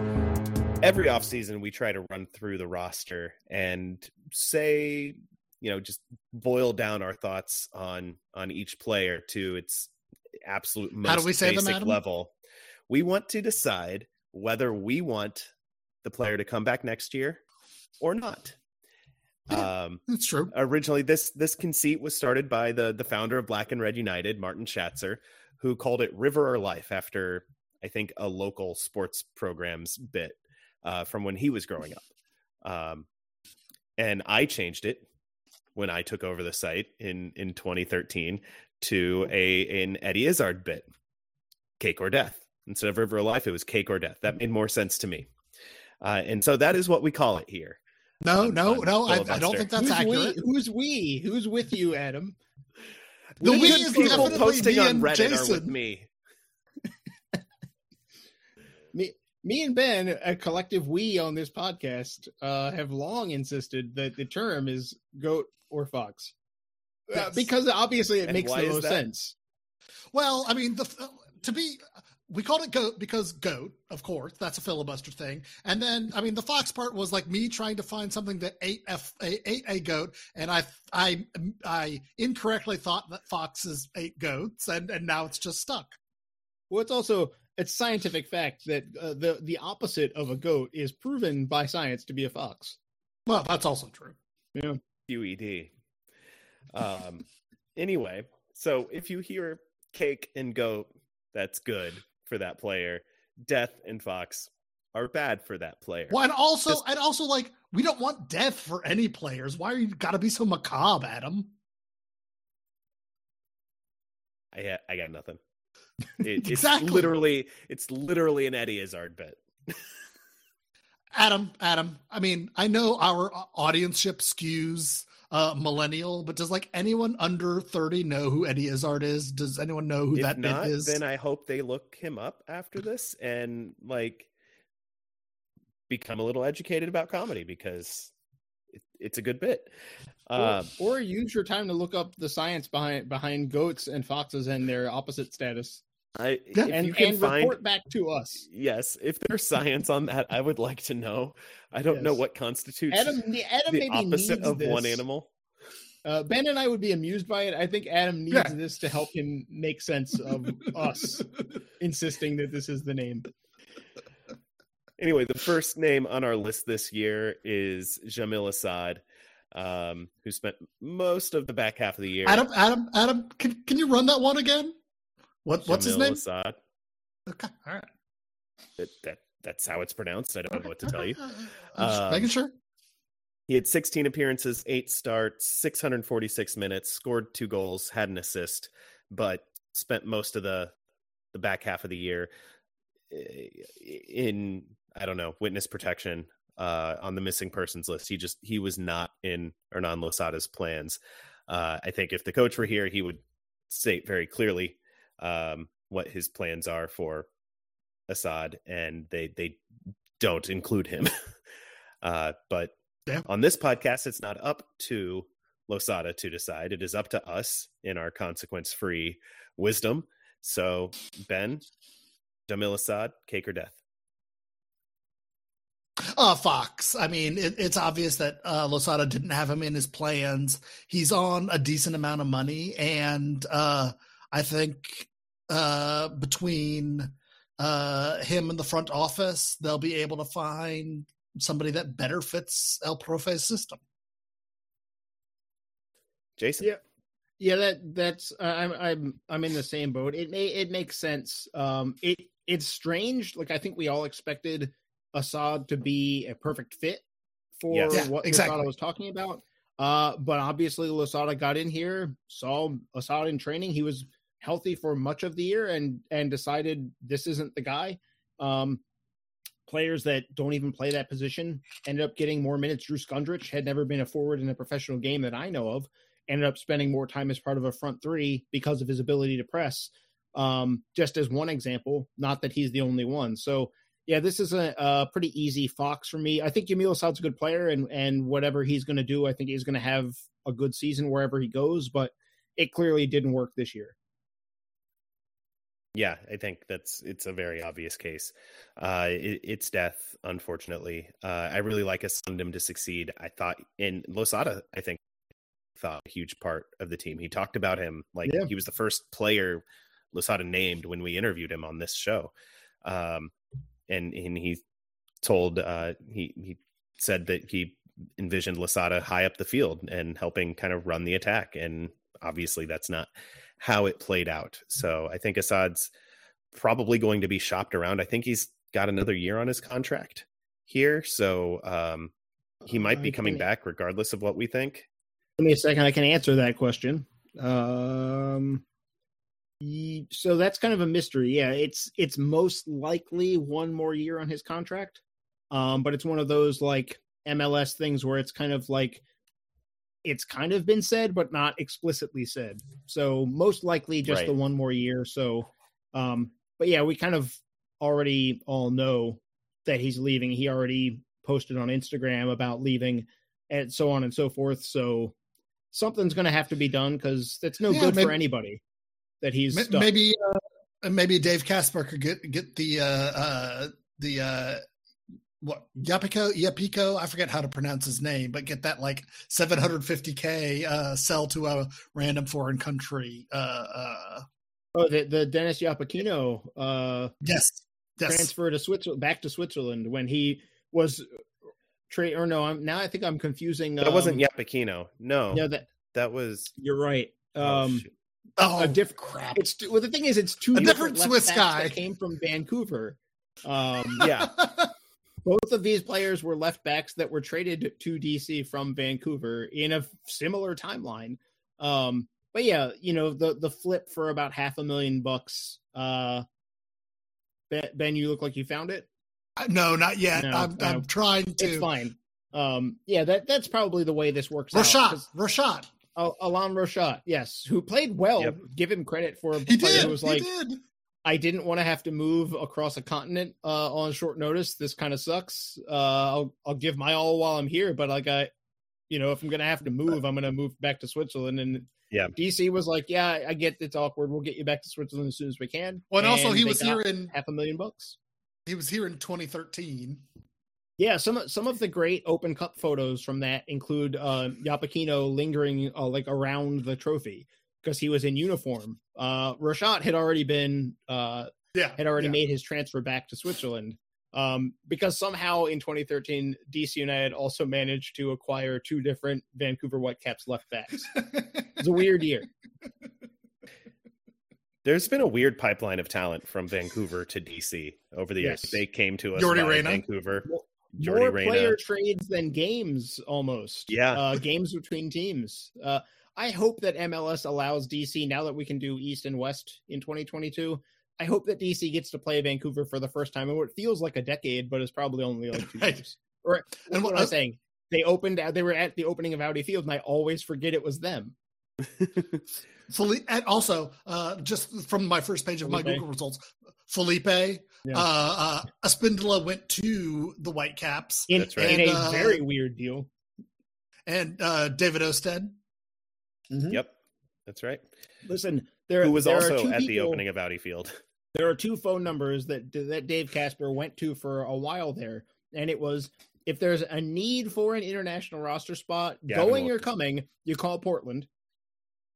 Every offseason, we try to run through the roster and say, you know, just boil down our thoughts on on each player to its absolute most How do we say them, basic Adam? level. We want to decide whether we want the player to come back next year or not. Um, That's true. originally this this conceit was started by the the founder of Black and Red United, Martin Schatzer, who called it River or Life after I think a local sports programs bit uh, from when he was growing up. Um, and I changed it when I took over the site in in 2013 to a an Eddie Izzard bit, Cake or Death. Instead of River or Life, it was Cake or Death. That made more sense to me. Uh, and so that is what we call it here. No, on- no, on no. I, I don't think that's who's accurate. We? Who's we? Who's with you, Adam? The The we is people definitely posting me on and Reddit are with Jason. me. Me, me and Ben, a collective we on this podcast, uh, have long insisted that the term is goat or fox. Uh, because obviously it And makes most sense. Well, I mean, the to be we called it goat because goat, of course, that's a filibuster thing. And then, I mean, the fox part was like me trying to find something that ate a, ate a goat, and I I I incorrectly thought that foxes ate goats, and and now it's just stuck. Well, it's also it's scientific fact that uh, the the opposite of a goat is proven by science to be a fox. Well, that's also true. Yeah. QED. Um, anyway, so if you hear cake and goat, that's good for that player. Death and fox are bad for that player. Well, and also, Just- and also, like we don't want death for any players. Why are you got to be so macabre, Adam? I ha- I got nothing. It, Exactly. It's literally it's literally an Eddie Izzard bit. Adam, Adam. I mean, I know our audienceship skews uh millennial, but does like anyone under 30 know who Eddie Izzard is? Does anyone know who if that not, is? then I hope they look him up after this and like become a little educated about comedy because it, it's a good bit. Um, or, or use your time to look up the science behind behind goats and foxes and their opposite status, I, Yeah. and, you can and find report back to us. yes, if there's science on that, I would like to know. I don't know what constitutes Adam, Adam the maybe opposite needs of this. one animal. Uh, ben and I would be amused by it. I think Adam needs Yeah. this to help him make sense of us insisting that this is the name. Anyway, the first name on our list this year is Jamil Asad, um, who spent most of the back half of the year. Adam, Adam, Adam, can can you run that one again? What what's his name? Asad. Okay, all right. That, that that's how it's pronounced. I don't know what to tell you. I'm Um, making sure. He had 16 appearances, eight starts, 646 minutes, scored two goals, had an assist, but spent most of the the back half of the year eh, in I don't know witness protection uh, on the missing persons list. He just he was not in Hernan Losada's plans. Uh, I think if the coach were here, he would state very clearly um, what his plans are for Asad, and they they don't include him. uh, but Yeah. on this podcast, it's not up to Losada to decide. It is up to us in our consequence free wisdom. So, Ben, Damil Asad, cake or death? Uh, Fox. I mean, it, it's obvious that uh, Losada didn't have him in his plans. He's on a decent amount of money, and uh, I think uh, between uh, him and the front office, they'll be able to find somebody that better fits El Profe's system. Jason? Yeah. Yeah, that that's uh, I'm I'm I'm in the same boat. It may it makes sense. Um, it it's strange. Like I think we all expected Asad to be a perfect fit for Yes. Yeah, what exactly. Losada was talking about. Uh, but obviously Losada got in here, saw Asad in training. He was healthy for much of the year, and and decided this isn't the guy. Um, players that don't even play that position ended up getting more minutes. Drew Skundrich had never been a forward in a professional game that I know of ended up spending more time as part of a front three because of his ability to press. Um, just as one example, not that he's the only one. So yeah, this is a, a pretty easy fox for me. I think Yamil Asad's a good player, and and whatever he's going to do, I think he's going to have a good season wherever he goes. But it clearly didn't work this year. Yeah, I think that's it's a very obvious case. Uh, it, it's death, unfortunately. Uh, I really like us him to succeed. I thought in Losada, I think thought a huge part of the team. He talked about him like Yeah. he was the first player Losada named when we interviewed him on this show. Um, and and he told uh, he he said that he envisioned Losada high up the field and helping kind of run the attack. And obviously, that's not how it played out. So I think Asad's probably going to be shopped around. I think he's got another year on his contract here, so um, he might be coming back regardless of what we think. Give me a second. I can answer that question. Um, so that's kind of a mystery. Yeah, it's it's most likely one more year on his contract. Um, but it's one of those like MLS things where it's kind of like it's kind of been said, but not explicitly said. So most likely just Right. the one more year. So, um, but yeah, we kind of already all know that he's leaving. He already posted on Instagram about leaving and so on and so forth. So something's going to have to be done because it's no Yeah, good maybe- for anybody that he's Ma- stuck. Maybe uh, maybe Dave Kasper could get get the uh, uh, the uh, what Yapiko Yapiko I forget how to pronounce his name, but get that like 750k uh, sell to a random foreign country. Uh, uh, Oh, the, the Dennis Iapichino uh, yes, yes. transfer to Switzerland, back to Switzerland when he was trade. Or no, I'm now I think I'm confusing. That wasn't um, Iapichino. No, No, that that was. you're right. oh, Um, shoot. Oh, a diff- crap! it's well, the thing is, it's two A different, different Swiss backs guy. that came from Vancouver. Um, yeah. both of these players were left backs that were traded to DC from Vancouver in a similar timeline. Um, but yeah, you know the the flip for about half a million bucks. Uh, Ben, ben you look like you found it. no, not yet. No, I'm, no. I'm trying to. It's fine. Um, yeah, that that's probably the way this works. out, Rochat. Al- Alain Rochat, yes, who played well. Yep. Give him credit for a He player did. who was he like, did. I didn't want to have to move across a continent uh, on short notice. This kind of sucks. Uh, I'll I'll give my all while I'm here, but like I, you know, if I'm gonna have to move, I'm gonna move back to Switzerland. And Yeah. DC was like, yeah, I get it's awkward. We'll get you back to Switzerland as soon as we can. Well, and also he was here in half a million bucks. he was here in 2013. Yeah, some some of the great Open Cup photos from that include uh, Iapichino lingering uh, like around the trophy because he was in uniform. Uh, Rochat had already been uh, Yeah, had already yeah. made his transfer back to Switzerland. Um, because somehow in 2013, DC United also managed to acquire two different Vancouver Whitecaps left backs. It's a weird year. There's been a weird pipeline of talent from Vancouver to DC over the years. They came to us Jordy via Reyna. Vancouver. More Jordy Reyna. player trades than games, almost. Yeah. uh, games between teams. Uh, I hope that MLS allows DC now that we can do East and West in 2022. I hope that DC gets to play Vancouver for the first time in what feels like a decade, but it's probably only like two Right. years. Or and what, what I was saying, they opened. They were at the opening of Audi Field, and I always forget it was them. Felipe, and also, uh, just from my first page of Felipe. my Google results, Felipe yeah. uh, uh, Espindola went to the Whitecaps in, right. in a uh, very weird deal, and uh, David Ousted. Mm-hmm. Yep, that's right. Listen, there who was there also at people, the opening of Audi Field. There are two phone numbers that that Dave Kasper went to for a while there, and it was if there's a need for an international roster spot, yeah, going or coming, you call Portland.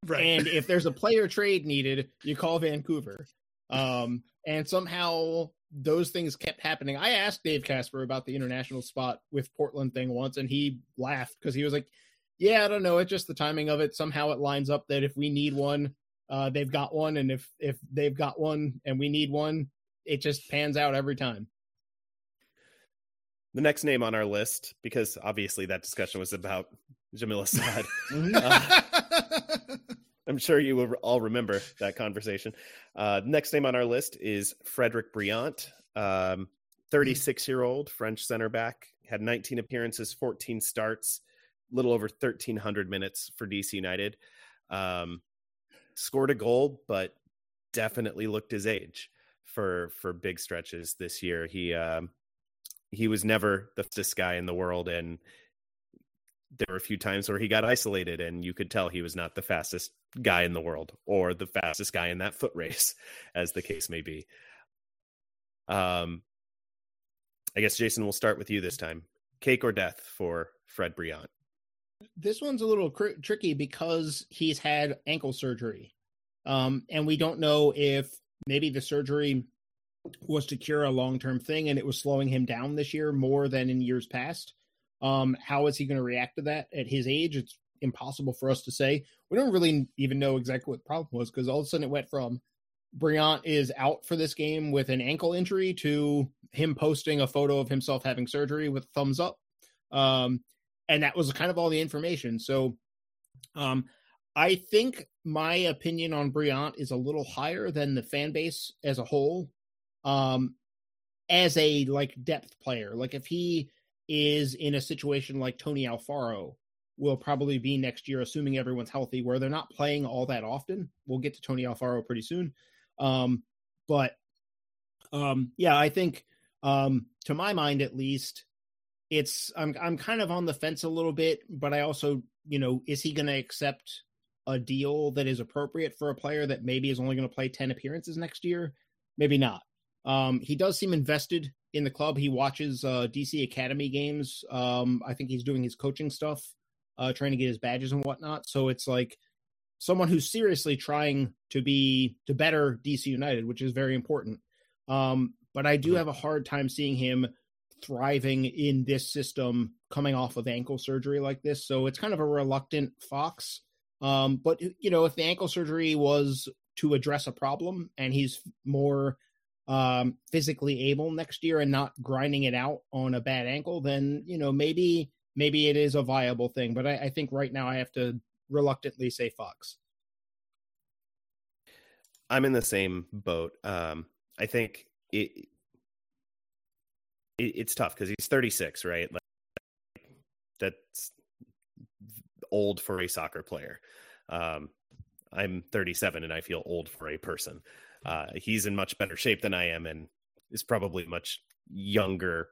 Right. And if there's a player trade needed, you call Vancouver. Um, and somehow those things kept happening. I asked Dave Kasper about the international spot with Portland thing once, and he laughed because he was like, "Yeah, I don't know. It's just the timing of it. Somehow it lines up that if we need one, uh, they've got one, and if if they've got one and we need one, it just pans out every time." The next name on our list, because obviously that discussion was about Jamil Asad. Mm-hmm. uh, I'm sure you will all remember that conversation. Uh, next name on our list is Frederick Brillant, um, 36 year old French center back, had 19 appearances, 14 starts, little over 1,300 minutes for DC United. Um, scored a goal, but definitely looked his age for for big stretches this year. He um, he was never the fastest guy in the world, and there were a few times where he got isolated, and you could tell he was not the fastest guy in the world or the fastest guy in that foot race, as the case may be. Um, I guess Jason, we'll start with you this time. Cake or death for Fred Brillant? This one's a little cr- tricky because he's had ankle surgery, um, and we don't know if maybe the surgery was to cure a long term thing and it was slowing him down this year more than in years past. Um, how is he going to react to that at his age? It's impossible for us to say. We don't really even know exactly what the problem was because all of a sudden it went from Brillant is out for this game with an ankle injury to him posting a photo of himself having surgery with thumbs up. Um, and that was kind of all the information. So um, I think my opinion on Brillant is a little higher than the fan base as a whole. Um, as a like depth player, like if he is in a situation like Tony Alfaro will probably be next year, assuming everyone's healthy, where they're not playing all that often. We'll get to Tony Alfaro pretty soon. Um, but um, yeah, I think um, to my mind at least, it's I'm I'm kind of on the fence a little bit, but I also, you know, is he going to accept a deal that is appropriate for a player that maybe is only going to play 10 appearances next year? Maybe not. Um, he does seem invested in the club. He watches uh, DC Academy games. Um, I think he's doing his coaching stuff, uh, trying to get his badges and whatnot. So it's like someone who's seriously trying to be to better DC United, which is very important. Um, but I do mm-hmm. have a hard time seeing him thriving in this system coming off of ankle surgery like this. So it's kind of a reluctant Fox. Um, but you know, if the ankle surgery was to address a problem and he's more um, physically able next year and not grinding it out on a bad ankle, then you know maybe maybe it is a viable thing. But I, I think right now I have to reluctantly say Fox. I'm in the same boat. Um, I think it, it it's tough because he's 36, right? Like, that's old for a soccer player. Um, I'm 37 and I feel old for a person. Uh, he's in much better shape than I am and is probably much younger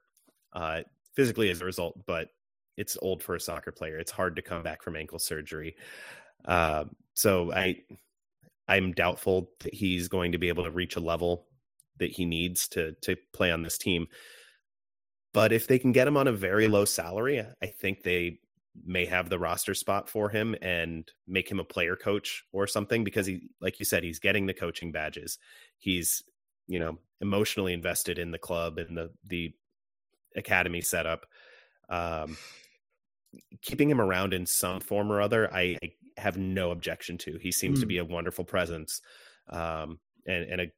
uh, physically as a result, but it's old for a soccer player. It's hard to come back from ankle surgery. Uh, so I, I'm doubtful that he's going to be able to reach a level that he needs to to play on this team. But if they can get him on a very low salary, I think they may have the roster spot for him and make him a player coach or something because he like you said he's getting the coaching badges. He's you know emotionally invested in the club and the the academy setup. Um keeping him around in some form or other i, I have no objection to. He seems mm. to be a wonderful presence um and and a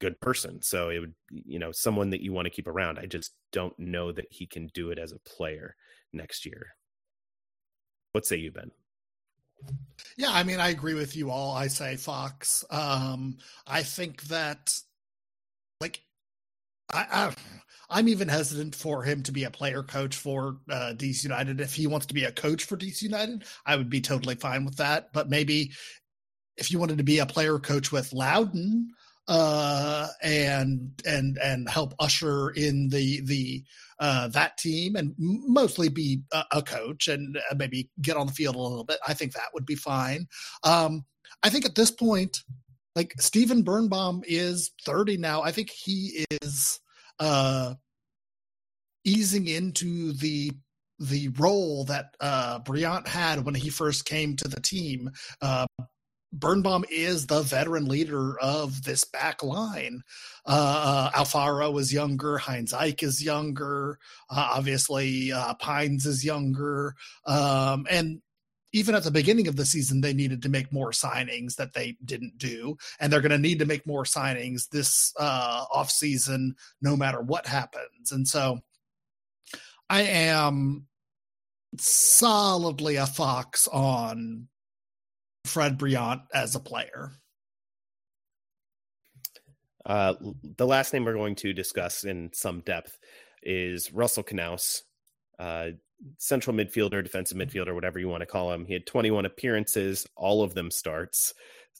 good person so it would you know someone that you want to keep around i just don't know that he can do it as a player next year what say you, Ben? Yeah, I mean, I agree with you all. I say Fox. Um, I think that, like, I, I, I'm even hesitant for him to be a player coach for uh, DC United. If he wants to be a coach for DC United, I would be totally fine with that. But maybe if you wanted to be a player coach with Loudoun uh, and and and help usher in the the uh, that team and mostly be a, a coach and uh, maybe get on the field a little bit, I think that would be fine. Um, I think at this point, like Steven Birnbaum is 30 now. I think he is uh, easing into the the role that uh, Brillant had when he first came to the team. Uh, Birnbaum is the veteran leader of this back line. Uh, uh, Alfaro is younger. Hines-Ike is younger. Uh, obviously, uh, Pines is younger. Um, and even at the beginning of the season, they needed to make more signings that they didn't do, and they're going to need to make more signings this uh, off season, no matter what happens. And so, I am solidly a fox on Fred Brillant as a player. Uh, the last name we're going to discuss in some depth is Russell Canouse. Uh, central midfielder, defensive midfielder, whatever you want to call him. He had 21 appearances, all of them starts,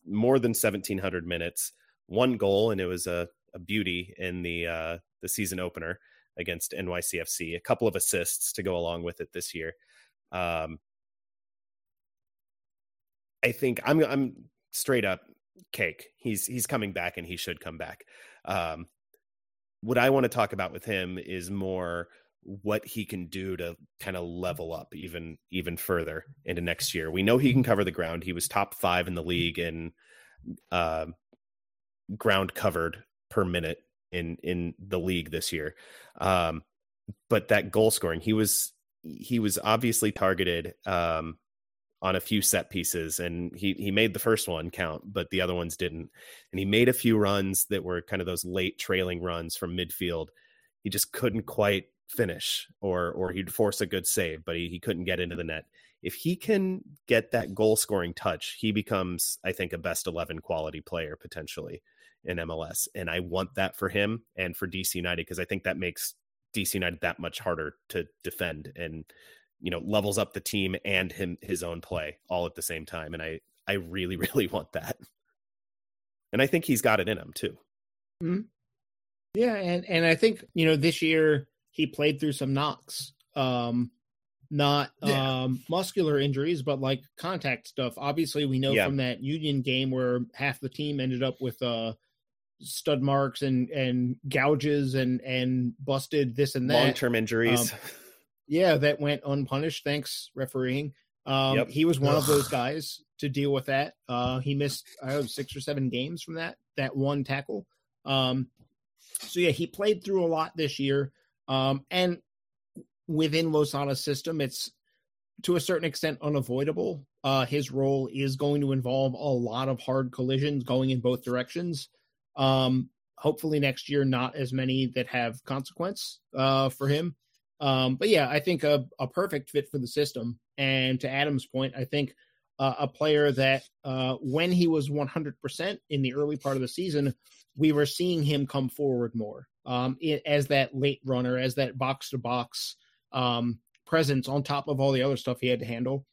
more than 1700 minutes, one goal, and it was a, a beauty in the uh, the season opener against NYCFC. A couple of assists to go along with it this year. Um, I think I'm I'm straight up cake. He's he's coming back and he should come back. Um, what I want to talk about with him is more what he can do to kind of level up even even further into next year. We know he can cover the ground. He was top five in the league in uh, ground covered per minute in in the league this year. Um, but that goal scoring, he was he was obviously targeted um, on a few set pieces, and he he made the first one count, but the other ones didn't. And he made a few runs that were kind of those late trailing runs from midfield. He just couldn't quite finish or or he'd force a good save but he, he couldn't get into the net if he can get that goal scoring touch he becomes i think a best 11 quality player potentially in mls and i want that for him and for dc united because i think that makes dc united that much harder to defend and you know levels up the team and him his own play all at the same time and i i really really want that and i think he's got it in him too mm-hmm. yeah and and i think you know this year he played through some knocks. Um, not yeah. um, muscular injuries, but like contact stuff. Obviously, we know yeah. from that Union game where half the team ended up with uh, stud marks and and gouges and and busted this and that long term injuries. Um, yeah, that went unpunished. Thanks refereeing. Um, yep. He was one Ugh. of those guys to deal with that. Uh, he missed I don't know, six or seven games from that that one tackle. Um, so yeah, he played through a lot this year. Um, and within Losada's system, it's to a certain extent unavoidable. Uh, his role is going to involve a lot of hard collisions going in both directions. Um, hopefully next year, not as many that have consequence uh, for him. Um, but yeah, I think a, a, perfect fit for the system. And to Adam's point, I think uh, a player that uh, when he was 100% in the early part of the season, we were seeing him come forward more um, it, as that late runner, as that box to box presence on top of all the other stuff he had to handle.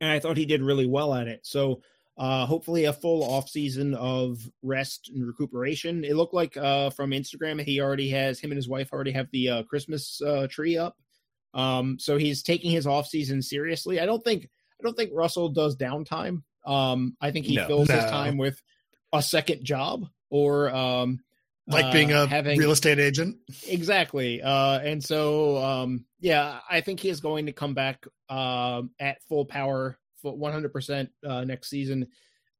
And I thought he did really well at it. So uh, hopefully a full off season of rest and recuperation. It looked like uh, from Instagram he already has him and his wife already have the uh, Christmas uh, tree up. Um, so he's taking his off season seriously. I don't think I don't think Russell does downtime. Um, I think he no, fills no. his time with a second job or um, like being uh, a having, real estate agent exactly uh, and so um, yeah i think he is going to come back um, at full power for 100% uh, next season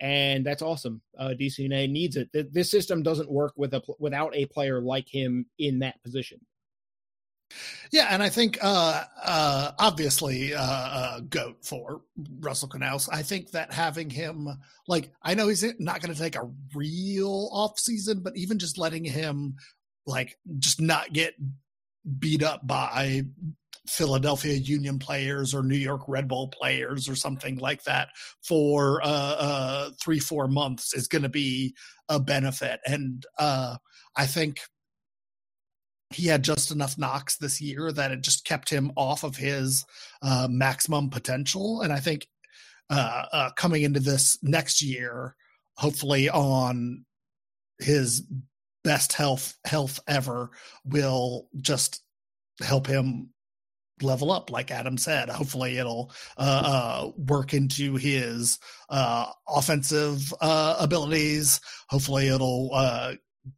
and that's awesome. Uh, dc united needs it. This system doesn't work with a without a player like him in that position. Yeah, and I think uh, uh, obviously uh, uh, goat for Russell Canouse. I think that having him, like, I know he's not going to take a real off season, but even just letting him, like, just not get beat up by Philadelphia Union players or New York Red Bull players or something like that for uh, uh, three, four months is going to be a benefit. And uh, I think he had just enough knocks this year that it just kept him off of his uh, maximum potential. And I think uh, uh, coming into this next year, hopefully on his best health health ever, will just help him level up like adam said hopefully it'll uh, uh, work into his uh, offensive uh, abilities hopefully it'll uh,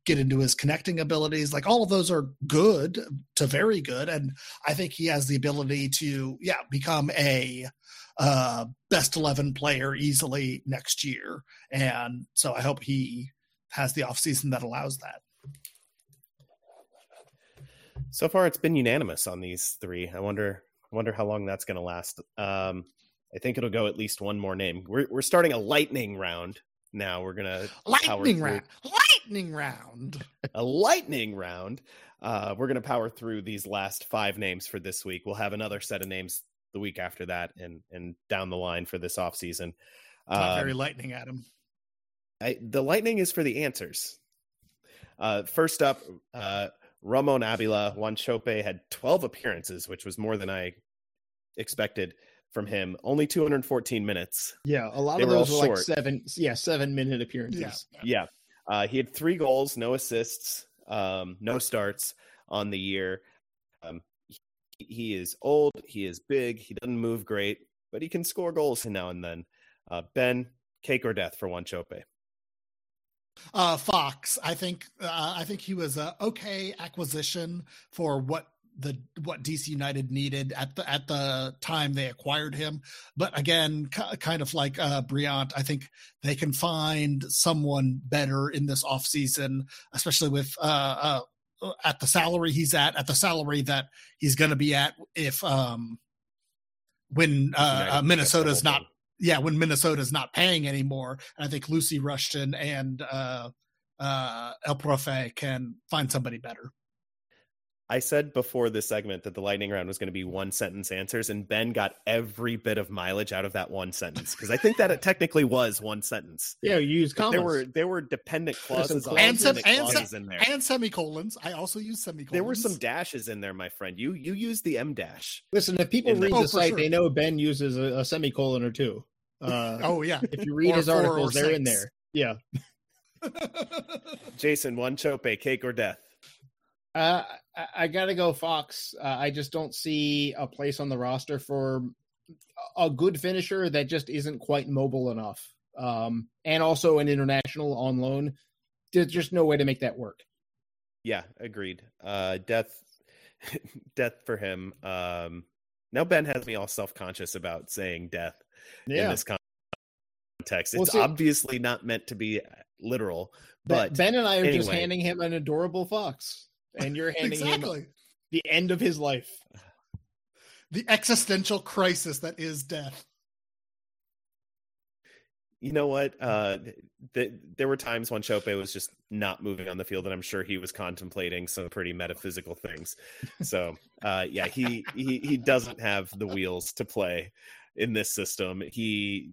get into his connecting abilities. Like all of those are good to very good. And I think he has the ability to, yeah, become a uh, best 11 player easily next year. And so I hope he has the offseason that allows that. So far, it's been unanimous on these three. I wonder, wonder how long that's going to last. Um, I think it'll go at least one more name. We're we're starting a lightning round now. We're gonna lightning round lightning round. a lightning round. Uh, we're going to power through these last five names for this week. We'll have another set of names the week after that and and down the line for this off season. Not very um, lightning, Adam. I, the lightning is for the answers. Uh, first up, uh, Ramon Abila Wanchope had 12 appearances, which was more than I expected from him. Only 214 minutes. Yeah, a lot they of those were, were like seven, yeah, seven minute appearances. Yeah, yeah. Uh, he had three goals, no assists, um, no starts on the year. Um, he, he, is old, he is big, he doesn't move great, but he can score goals now and then. Uh, ben, cake or death for Wanchope? Uh, Fox, I think uh, I think he was a okay acquisition for what the what DC United needed at the at the time they acquired him. But again, kind of like uh, Brillant, I think they can find someone better in this offseason, especially with uh, uh, at the salary he's at, at the salary that he's going to be at if um, when uh, uh Minnesota's not. Yeah, when Minnesota's not paying anymore, and I think Lucy Rushton and uh, uh, El Profe can find somebody better. I said before this segment that the lightning round was going to be one sentence answers, and Ben got every bit of mileage out of that one sentence because I think that it technically was one sentence. Yeah, you use commas. There were there were dependent clauses and, sem- and, clauses in there and semicolons. I also use semicolons. There were some dashes in there, my friend. You you used the M dash. Listen, if people read the, oh, site, sure. they know Ben uses a, a semicolon or two. Uh, oh yeah. If you read his articles, they're six. in there. Yeah. Jason, Wanchope, cake or death? Uh, I, I got to go Fox. Uh, I just don't see a place on the roster for a good finisher that just isn't quite mobile enough. Um, and also an international on loan. There's just no way to make that work. Yeah, agreed. Uh, death, death for him. Um, now Ben has me all self conscious about saying death yeah. in this context. Well, it's see, obviously not meant to be literal, but Ben and I are anyway. just handing him an adorable fox and you're handing exactly. him the end of his life. The existential crisis that is death. You know what? Uh, th- there were times when Chope was just not moving on the field, and I'm sure he was contemplating some pretty metaphysical things. So, uh, yeah, he, he he doesn't have the wheels to play in this system. He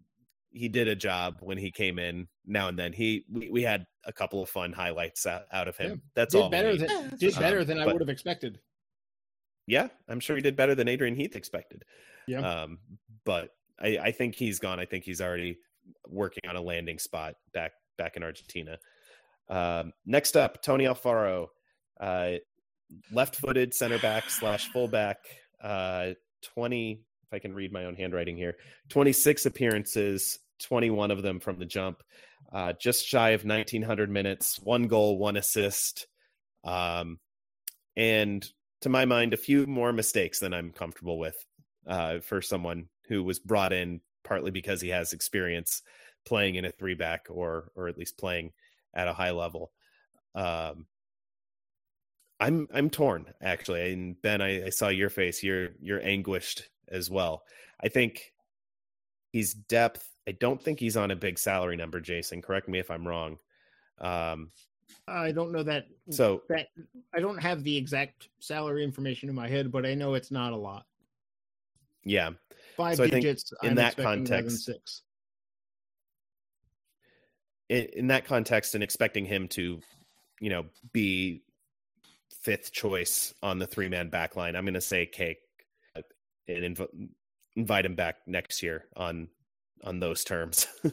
he did a job when he came in now and then. He we, we had a couple of fun highlights out, out of him. Yeah. That's did all. Better than, did better um, than I would have expected. Yeah, I'm sure he did better than Adrian Heath expected. Yeah. Um, but I, I think he's gone. I think he's already working on a landing spot back back in Argentina. Um, next up, Tony Alfaro, uh, left-footed center back slash fullback. Uh, Twenty if I can read my own handwriting here, 26 appearances, 21 of them from the jump, uh, just shy of 1900 minutes, one goal, one assist. Um, and to my mind, a few more mistakes than I'm comfortable with uh, for someone who was brought in partly because he has experience playing in a three back or or at least playing at a high level. Um, I'm I'm torn actually, and Ben, I, I saw your face. You're you're anguished as well. I think he's depth. I don't think he's on a big salary number, Jason. Correct me if I'm wrong. Um, I don't know that. So that I don't have the exact salary information in my head, but I know it's not a lot. Yeah, five so digits. in I'm that context, six. In, in that context, and expecting him to, you know, be fifth choice on the three man back line. I'm going to say Cake and inv- invite him back next year on on those terms.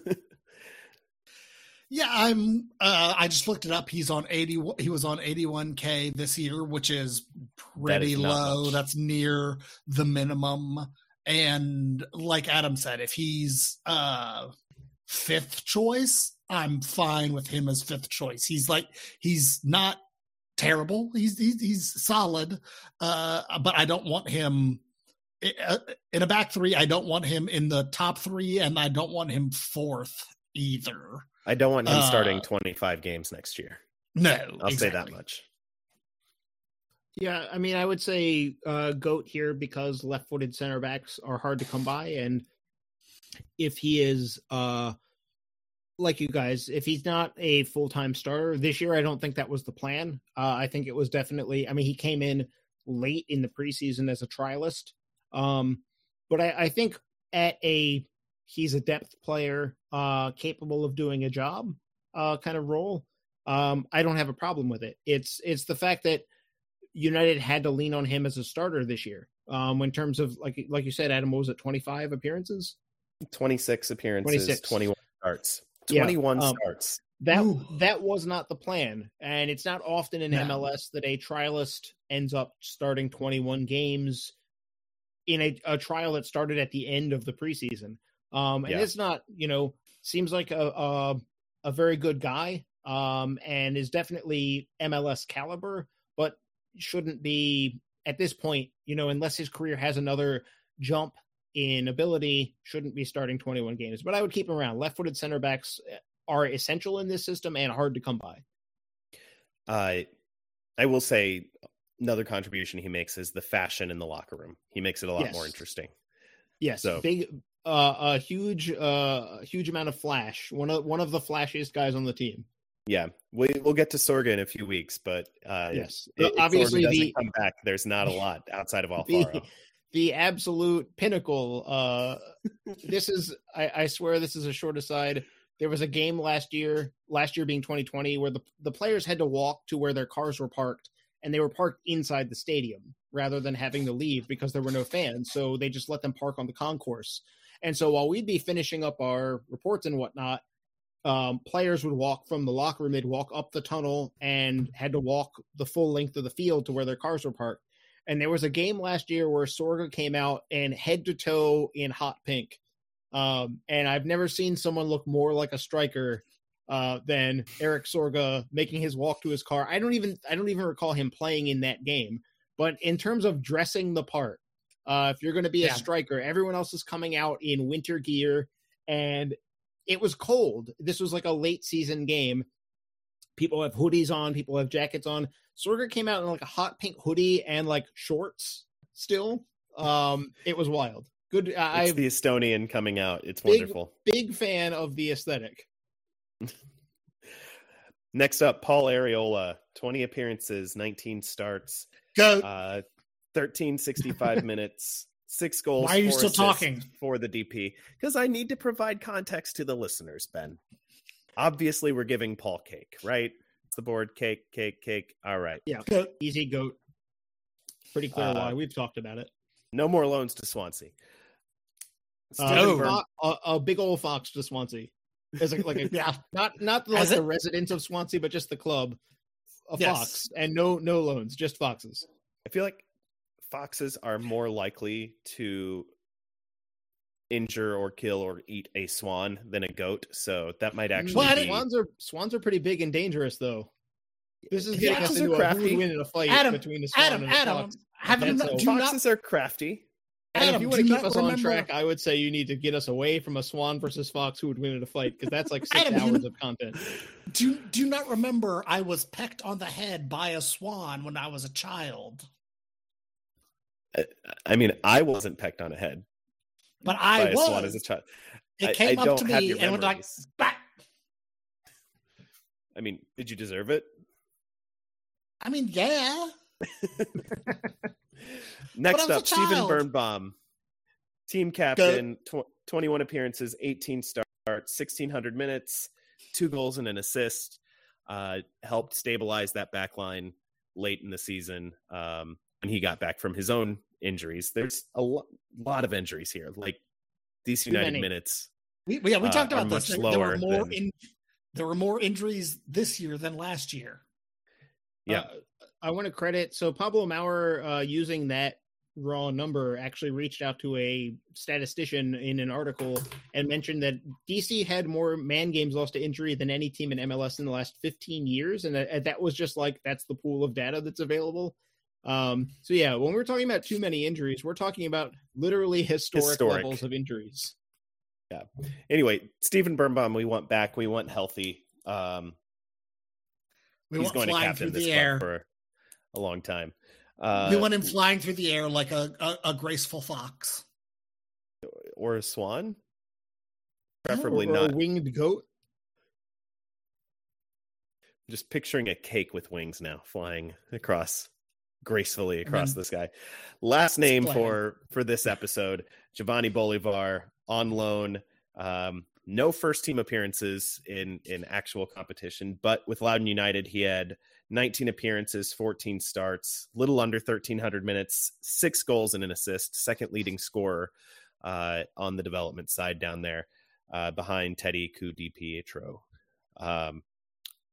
yeah, I'm. Uh, I just looked it up. He's on eighty. He was on eighty one k this year, which is pretty is low. Much. That's near the minimum. And like Adam said, if he's uh fifth choice, I'm fine with him as fifth choice. He's like he's not terrible. He's he's, he's solid, uh, but I don't want him in a back three. I don't want him in the top three, and I don't want him fourth either. I don't want him uh, starting 25 games next year. No, I'll exactly. say that much. Yeah, I mean, I would say uh, goat here because left-footed center backs are hard to come by, and if he is uh, like you guys, if he's not a full-time starter this year, I don't think that was the plan. Uh, I think it was definitely. I mean, he came in late in the preseason as a trialist, um, but I, I think at a he's a depth player, uh, capable of doing a job, uh, kind of role. Um, I don't have a problem with it. It's it's the fact that United had to lean on him as a starter this year. Um, in terms of like like you said, Adam, what was it, twenty five appearances? Twenty six appearances, 26. twenty one starts. Twenty one yeah, um, starts. That Ooh. that was not the plan, and it's not often in no. MLS that a trialist ends up starting twenty one games in a, a, trial that started at the end of the preseason. Um, and yeah. it's not, you know, seems like a, a, a very good guy, um, and is definitely MLS caliber, but shouldn't be at this point, you know, unless his career has another jump in ability, shouldn't be starting 21 games. But I would keep him around. Left footed center backs eh, are essential in this system and hard to come by. Uh, I will say another contribution he makes is the fashion in the locker room. He makes it a lot yes. more interesting. Yes, so. big, uh, a huge, uh, huge amount of flash. One of one of the flashiest guys on the team. Yeah, we we'll get to Sorga in a few weeks, but uh, yes, it, obviously the, come back. There's not a lot outside of Alfaro. The, the absolute pinnacle. Uh, this is, I, I swear, this is a short aside. There was a game last year, last year being 2020, where the the players had to walk to where their cars were parked, and they were parked inside the stadium rather than having to leave because there were no fans. So they just let them park on the concourse. And so while we'd be finishing up our reports and whatnot, um, players would walk from the locker room, they'd walk up the tunnel and had to walk the full length of the field to where their cars were parked. And there was a game last year where Sorga came out and head to toe in hot pink. Um, and I've never seen someone look more like a striker uh, than Erik Sorga making his walk to his car. I don't even I don't even recall him playing in that game. But in terms of dressing the part, uh, if you're going to be yeah. a striker, everyone else is coming out in winter gear, and it was cold. This was like a late season game. People have hoodies on, people have jackets on. Sorga came out in like a hot pink hoodie and like shorts still. Um, it was wild. Good. I the Estonian coming out. It's big, wonderful. Big fan of the aesthetic. Next up, Paul Arriola, 20 appearances, 19 starts. Go. Uh, 1365 minutes six goals. Why are you still talking for the DP? Because I need to provide context to the listeners, Ben. Obviously, we're giving Paul cake, right? It's the board cake, cake, cake. All right. Yeah. Easy goat. Pretty clear uh, why. We've talked about it. No more loans to Swansea. Uh, a, a, big old fox to Swansea. As a, like a, yeah, not not like the residents of Swansea, but just the club. A yes. fox and no no loans, just foxes. I feel like foxes are more likely to injure or kill or eat a swan than a goat. So that might mm. actually well, be... swans are swans are pretty big and dangerous though. This is getting us into a who win in a fight Adam, between the swan Adam, and the Adam, fox. Have you not, foxes not... are crafty. Adam, if you want to keep us remember... on track, I would say you need to get us away from a swan versus fox who would win in a fight because that's like six Adam, hours you... of content. Do do you not remember I was pecked on the head by a swan when I was a child? I mean, I wasn't pecked on a head, but I was. Swan as a child. It came I, I up to me and went like, Bah! I mean, did you deserve it? I mean, yeah. Next up, Steven Birnbaum, team captain, tw- 21 appearances, 18 starts, 1600 minutes, two goals and an assist. Uh, helped stabilize that back line late in the season um, when he got back from his own injuries. There's a lo- lot of injuries here. Like DC United minutes. We, yeah, we uh, talked are about this. There, there were more than- in, there were more injuries this year than last year. Yeah. Uh, I want to credit so Pablo Maurer uh, using that raw number actually reached out to a statistician in an article and mentioned that DC had more man games lost to injury than any team in MLS in the last 15 years, and that, that was just like that's the pool of data that's available. Um, so yeah, when we're talking about too many injuries, we're talking about literally historic, Historic. levels of injuries. Yeah. Anyway, Steven Birnbaum, we want back. We want healthy. Um, We he's want going to flying captain through this the club air. for a long time. Uh, we want him flying through the air like a, a, a graceful fox. or a swan, preferably or, or not. a winged goat. just picturing a cake with wings now flying across gracefully across then the sky. Last name splitting. for for this episode, Jovanny Bolivar on loan. Um, no first team appearances in in actual competition, but with Loudoun United, he had 19 appearances, 14 starts, little under 1300 minutes, six goals and an assist, second leading scorer uh, on the development side down there, uh, behind Teddy Ku-DiPietro. Um,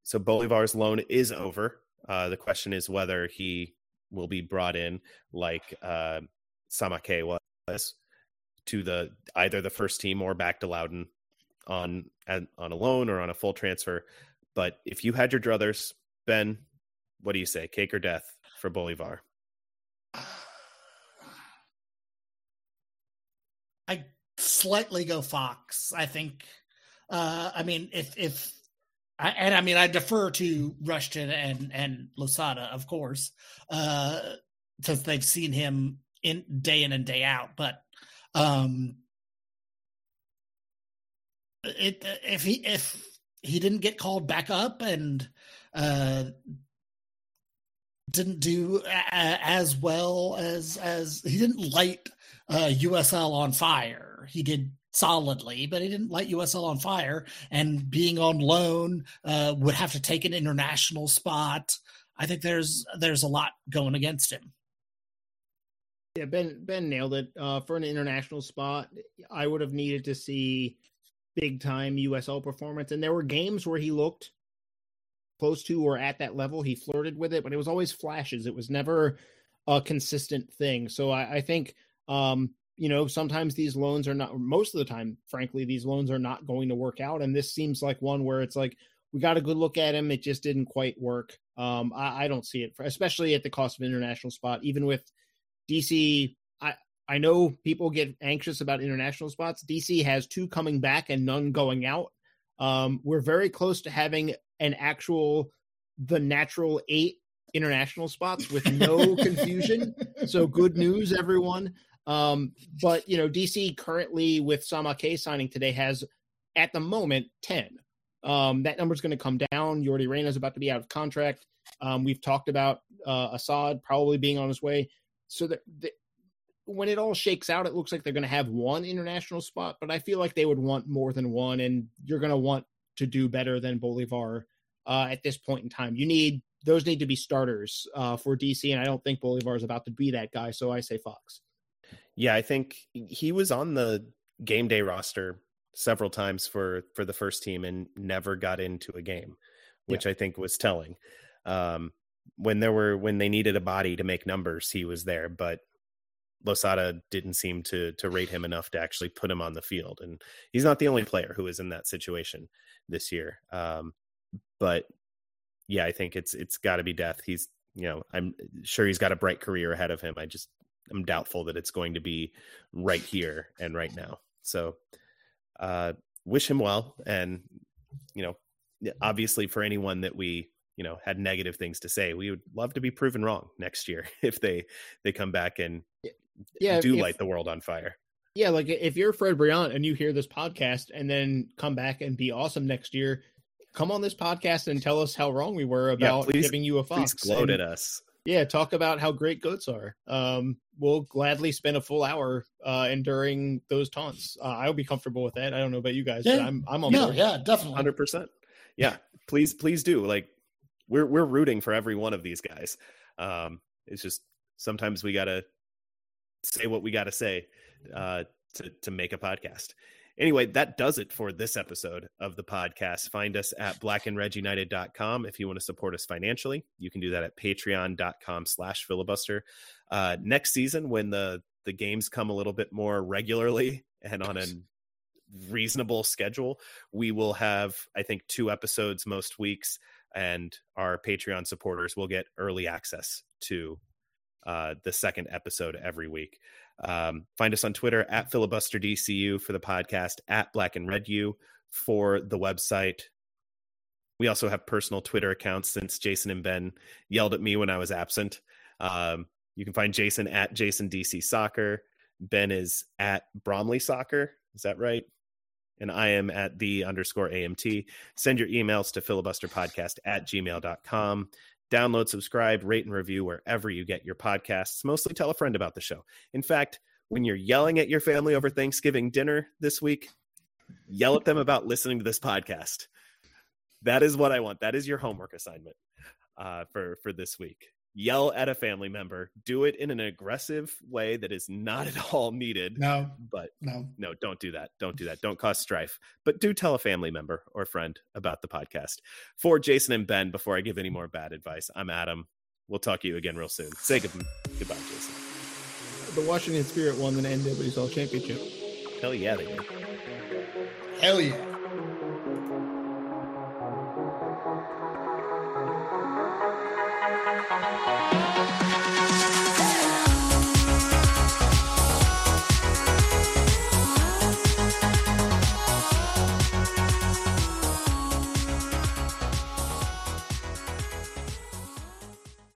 so Bolivar's loan is over. Uh, the question is whether he will be brought in like uh, Samake was to the either the first team or back to Loudoun on on on a loan or on a full transfer. But if you had your druthers, Ben, what do you say? Cake or death for Bolivar? I slightly go Fox. I think. Uh, I mean, if if I, and I mean, I defer to Rushton and and Losada, of course, uh, since they've seen him in day in and day out. But um, it if he if he didn't get called back up and uh didn't do a- a- as well as as he didn't light uh, USL on fire. He did solidly, but he didn't light USL on fire. And being on loan uh, would have to take an international spot. I think there's there's a lot going against him. Yeah, Ben Ben nailed it. Uh, for an international spot, I would have needed to see big time USL performance, and there were games where he looked close to or at that level. He flirted with it, but it was always flashes. It was never a consistent thing. So I, I think, um, you know, sometimes these loans are not. Most of the time, frankly, these loans are not going to work out, and this seems like one where it's like we got a good look at him. It just didn't quite work. Um, I, I don't see it, for, especially at the cost of international spot, even with DC, I I know people get anxious about international spots. DC has two coming back and none going out. Um, we're very close to having an actual the natural eight international spots with no confusion. So good news, everyone. Um, but you know, DC currently with Samake signing today has at the moment ten. Um, that is going to come down. Yordy Reyna is about to be out of contract. Um, we've talked about uh, Asad probably being on his way so that the, when it all shakes out, it looks like they're going to have one international spot, but I feel like they would want more than one, and you're going to want to do better than Bolivar uh, at this point in time. You need those need to be starters uh, for DC, and I don't think Bolivar is about to be that guy. So I say Fox. Yeah, I think he was on the game day roster several times for for the first team and never got into a game, which I think was telling. Um, when there were when they needed a body to make numbers, he was there, but Losada didn't seem to to rate him enough to actually put him on the field, and he's not the only player who is in that situation this year. Um, but yeah, I think it's it's got to be death. He's you know I'm sure he's got a bright career ahead of him. I just I'm doubtful that it's going to be right here and right now. So uh, wish him well, and you know obviously for anyone that we you know had negative things to say we would love to be proven wrong next year if they they come back and Yeah, do if- light the world on fire Yeah, like if you're Fred Brillant and you hear this podcast and then come back and be awesome next year, come on this podcast and tell us how wrong we were about please- giving you a please fox. gloat And- at us Yeah, talk about how great goats are. Um, we'll gladly spend a full hour uh, enduring those taunts. Uh, I'll be comfortable with that. I don't know about you guys, but I'm I'm on No, board. yeah, definitely. 100% yeah please please do like we're we're rooting for every one of these guys. Um, it's just sometimes we gotta say what we gotta say uh, to to make a podcast. Anyway, that does it for this episode of the podcast. Find us at blackandredunited.com if you want to support us financially. You can do that at patreon.com slash filibuster. Uh, next season, when the the games come a little bit more regularly and on a reasonable schedule, we will have, I think, two episodes most weeks, and our Patreon supporters will get early access to uh, the second episode every week. Um, find us on Twitter at filibusterdcu for the podcast, at Black and Red U for the website. We also have personal Twitter accounts since Jason and Ben yelled at me when I was absent. Um, you can find Jason at Jason DC Soccer. Ben is at Bromley Soccer. Is that right? And I am at the underscore AMT. Send your emails to filibusterpodcast at gmail.com. Download, subscribe, rate, and review wherever you get your podcasts. Mostly tell a friend about the show. In fact, when you're yelling at your family over Thanksgiving dinner this week, yell at them about listening to this podcast. That is what I want. That is your homework assignment uh, for for this week yell at a family member do it in an aggressive way that is not at all needed no. but no. no don't do that. Don't do that. Don't cause strife. But do tell a family member or friend about the podcast. For jason and ben before i give any more bad advice i'm adam. We'll talk to you again real soon. Say good, goodbye jason. The washington spirit won the nwsl championship. Hell yeah they did. Hell yeah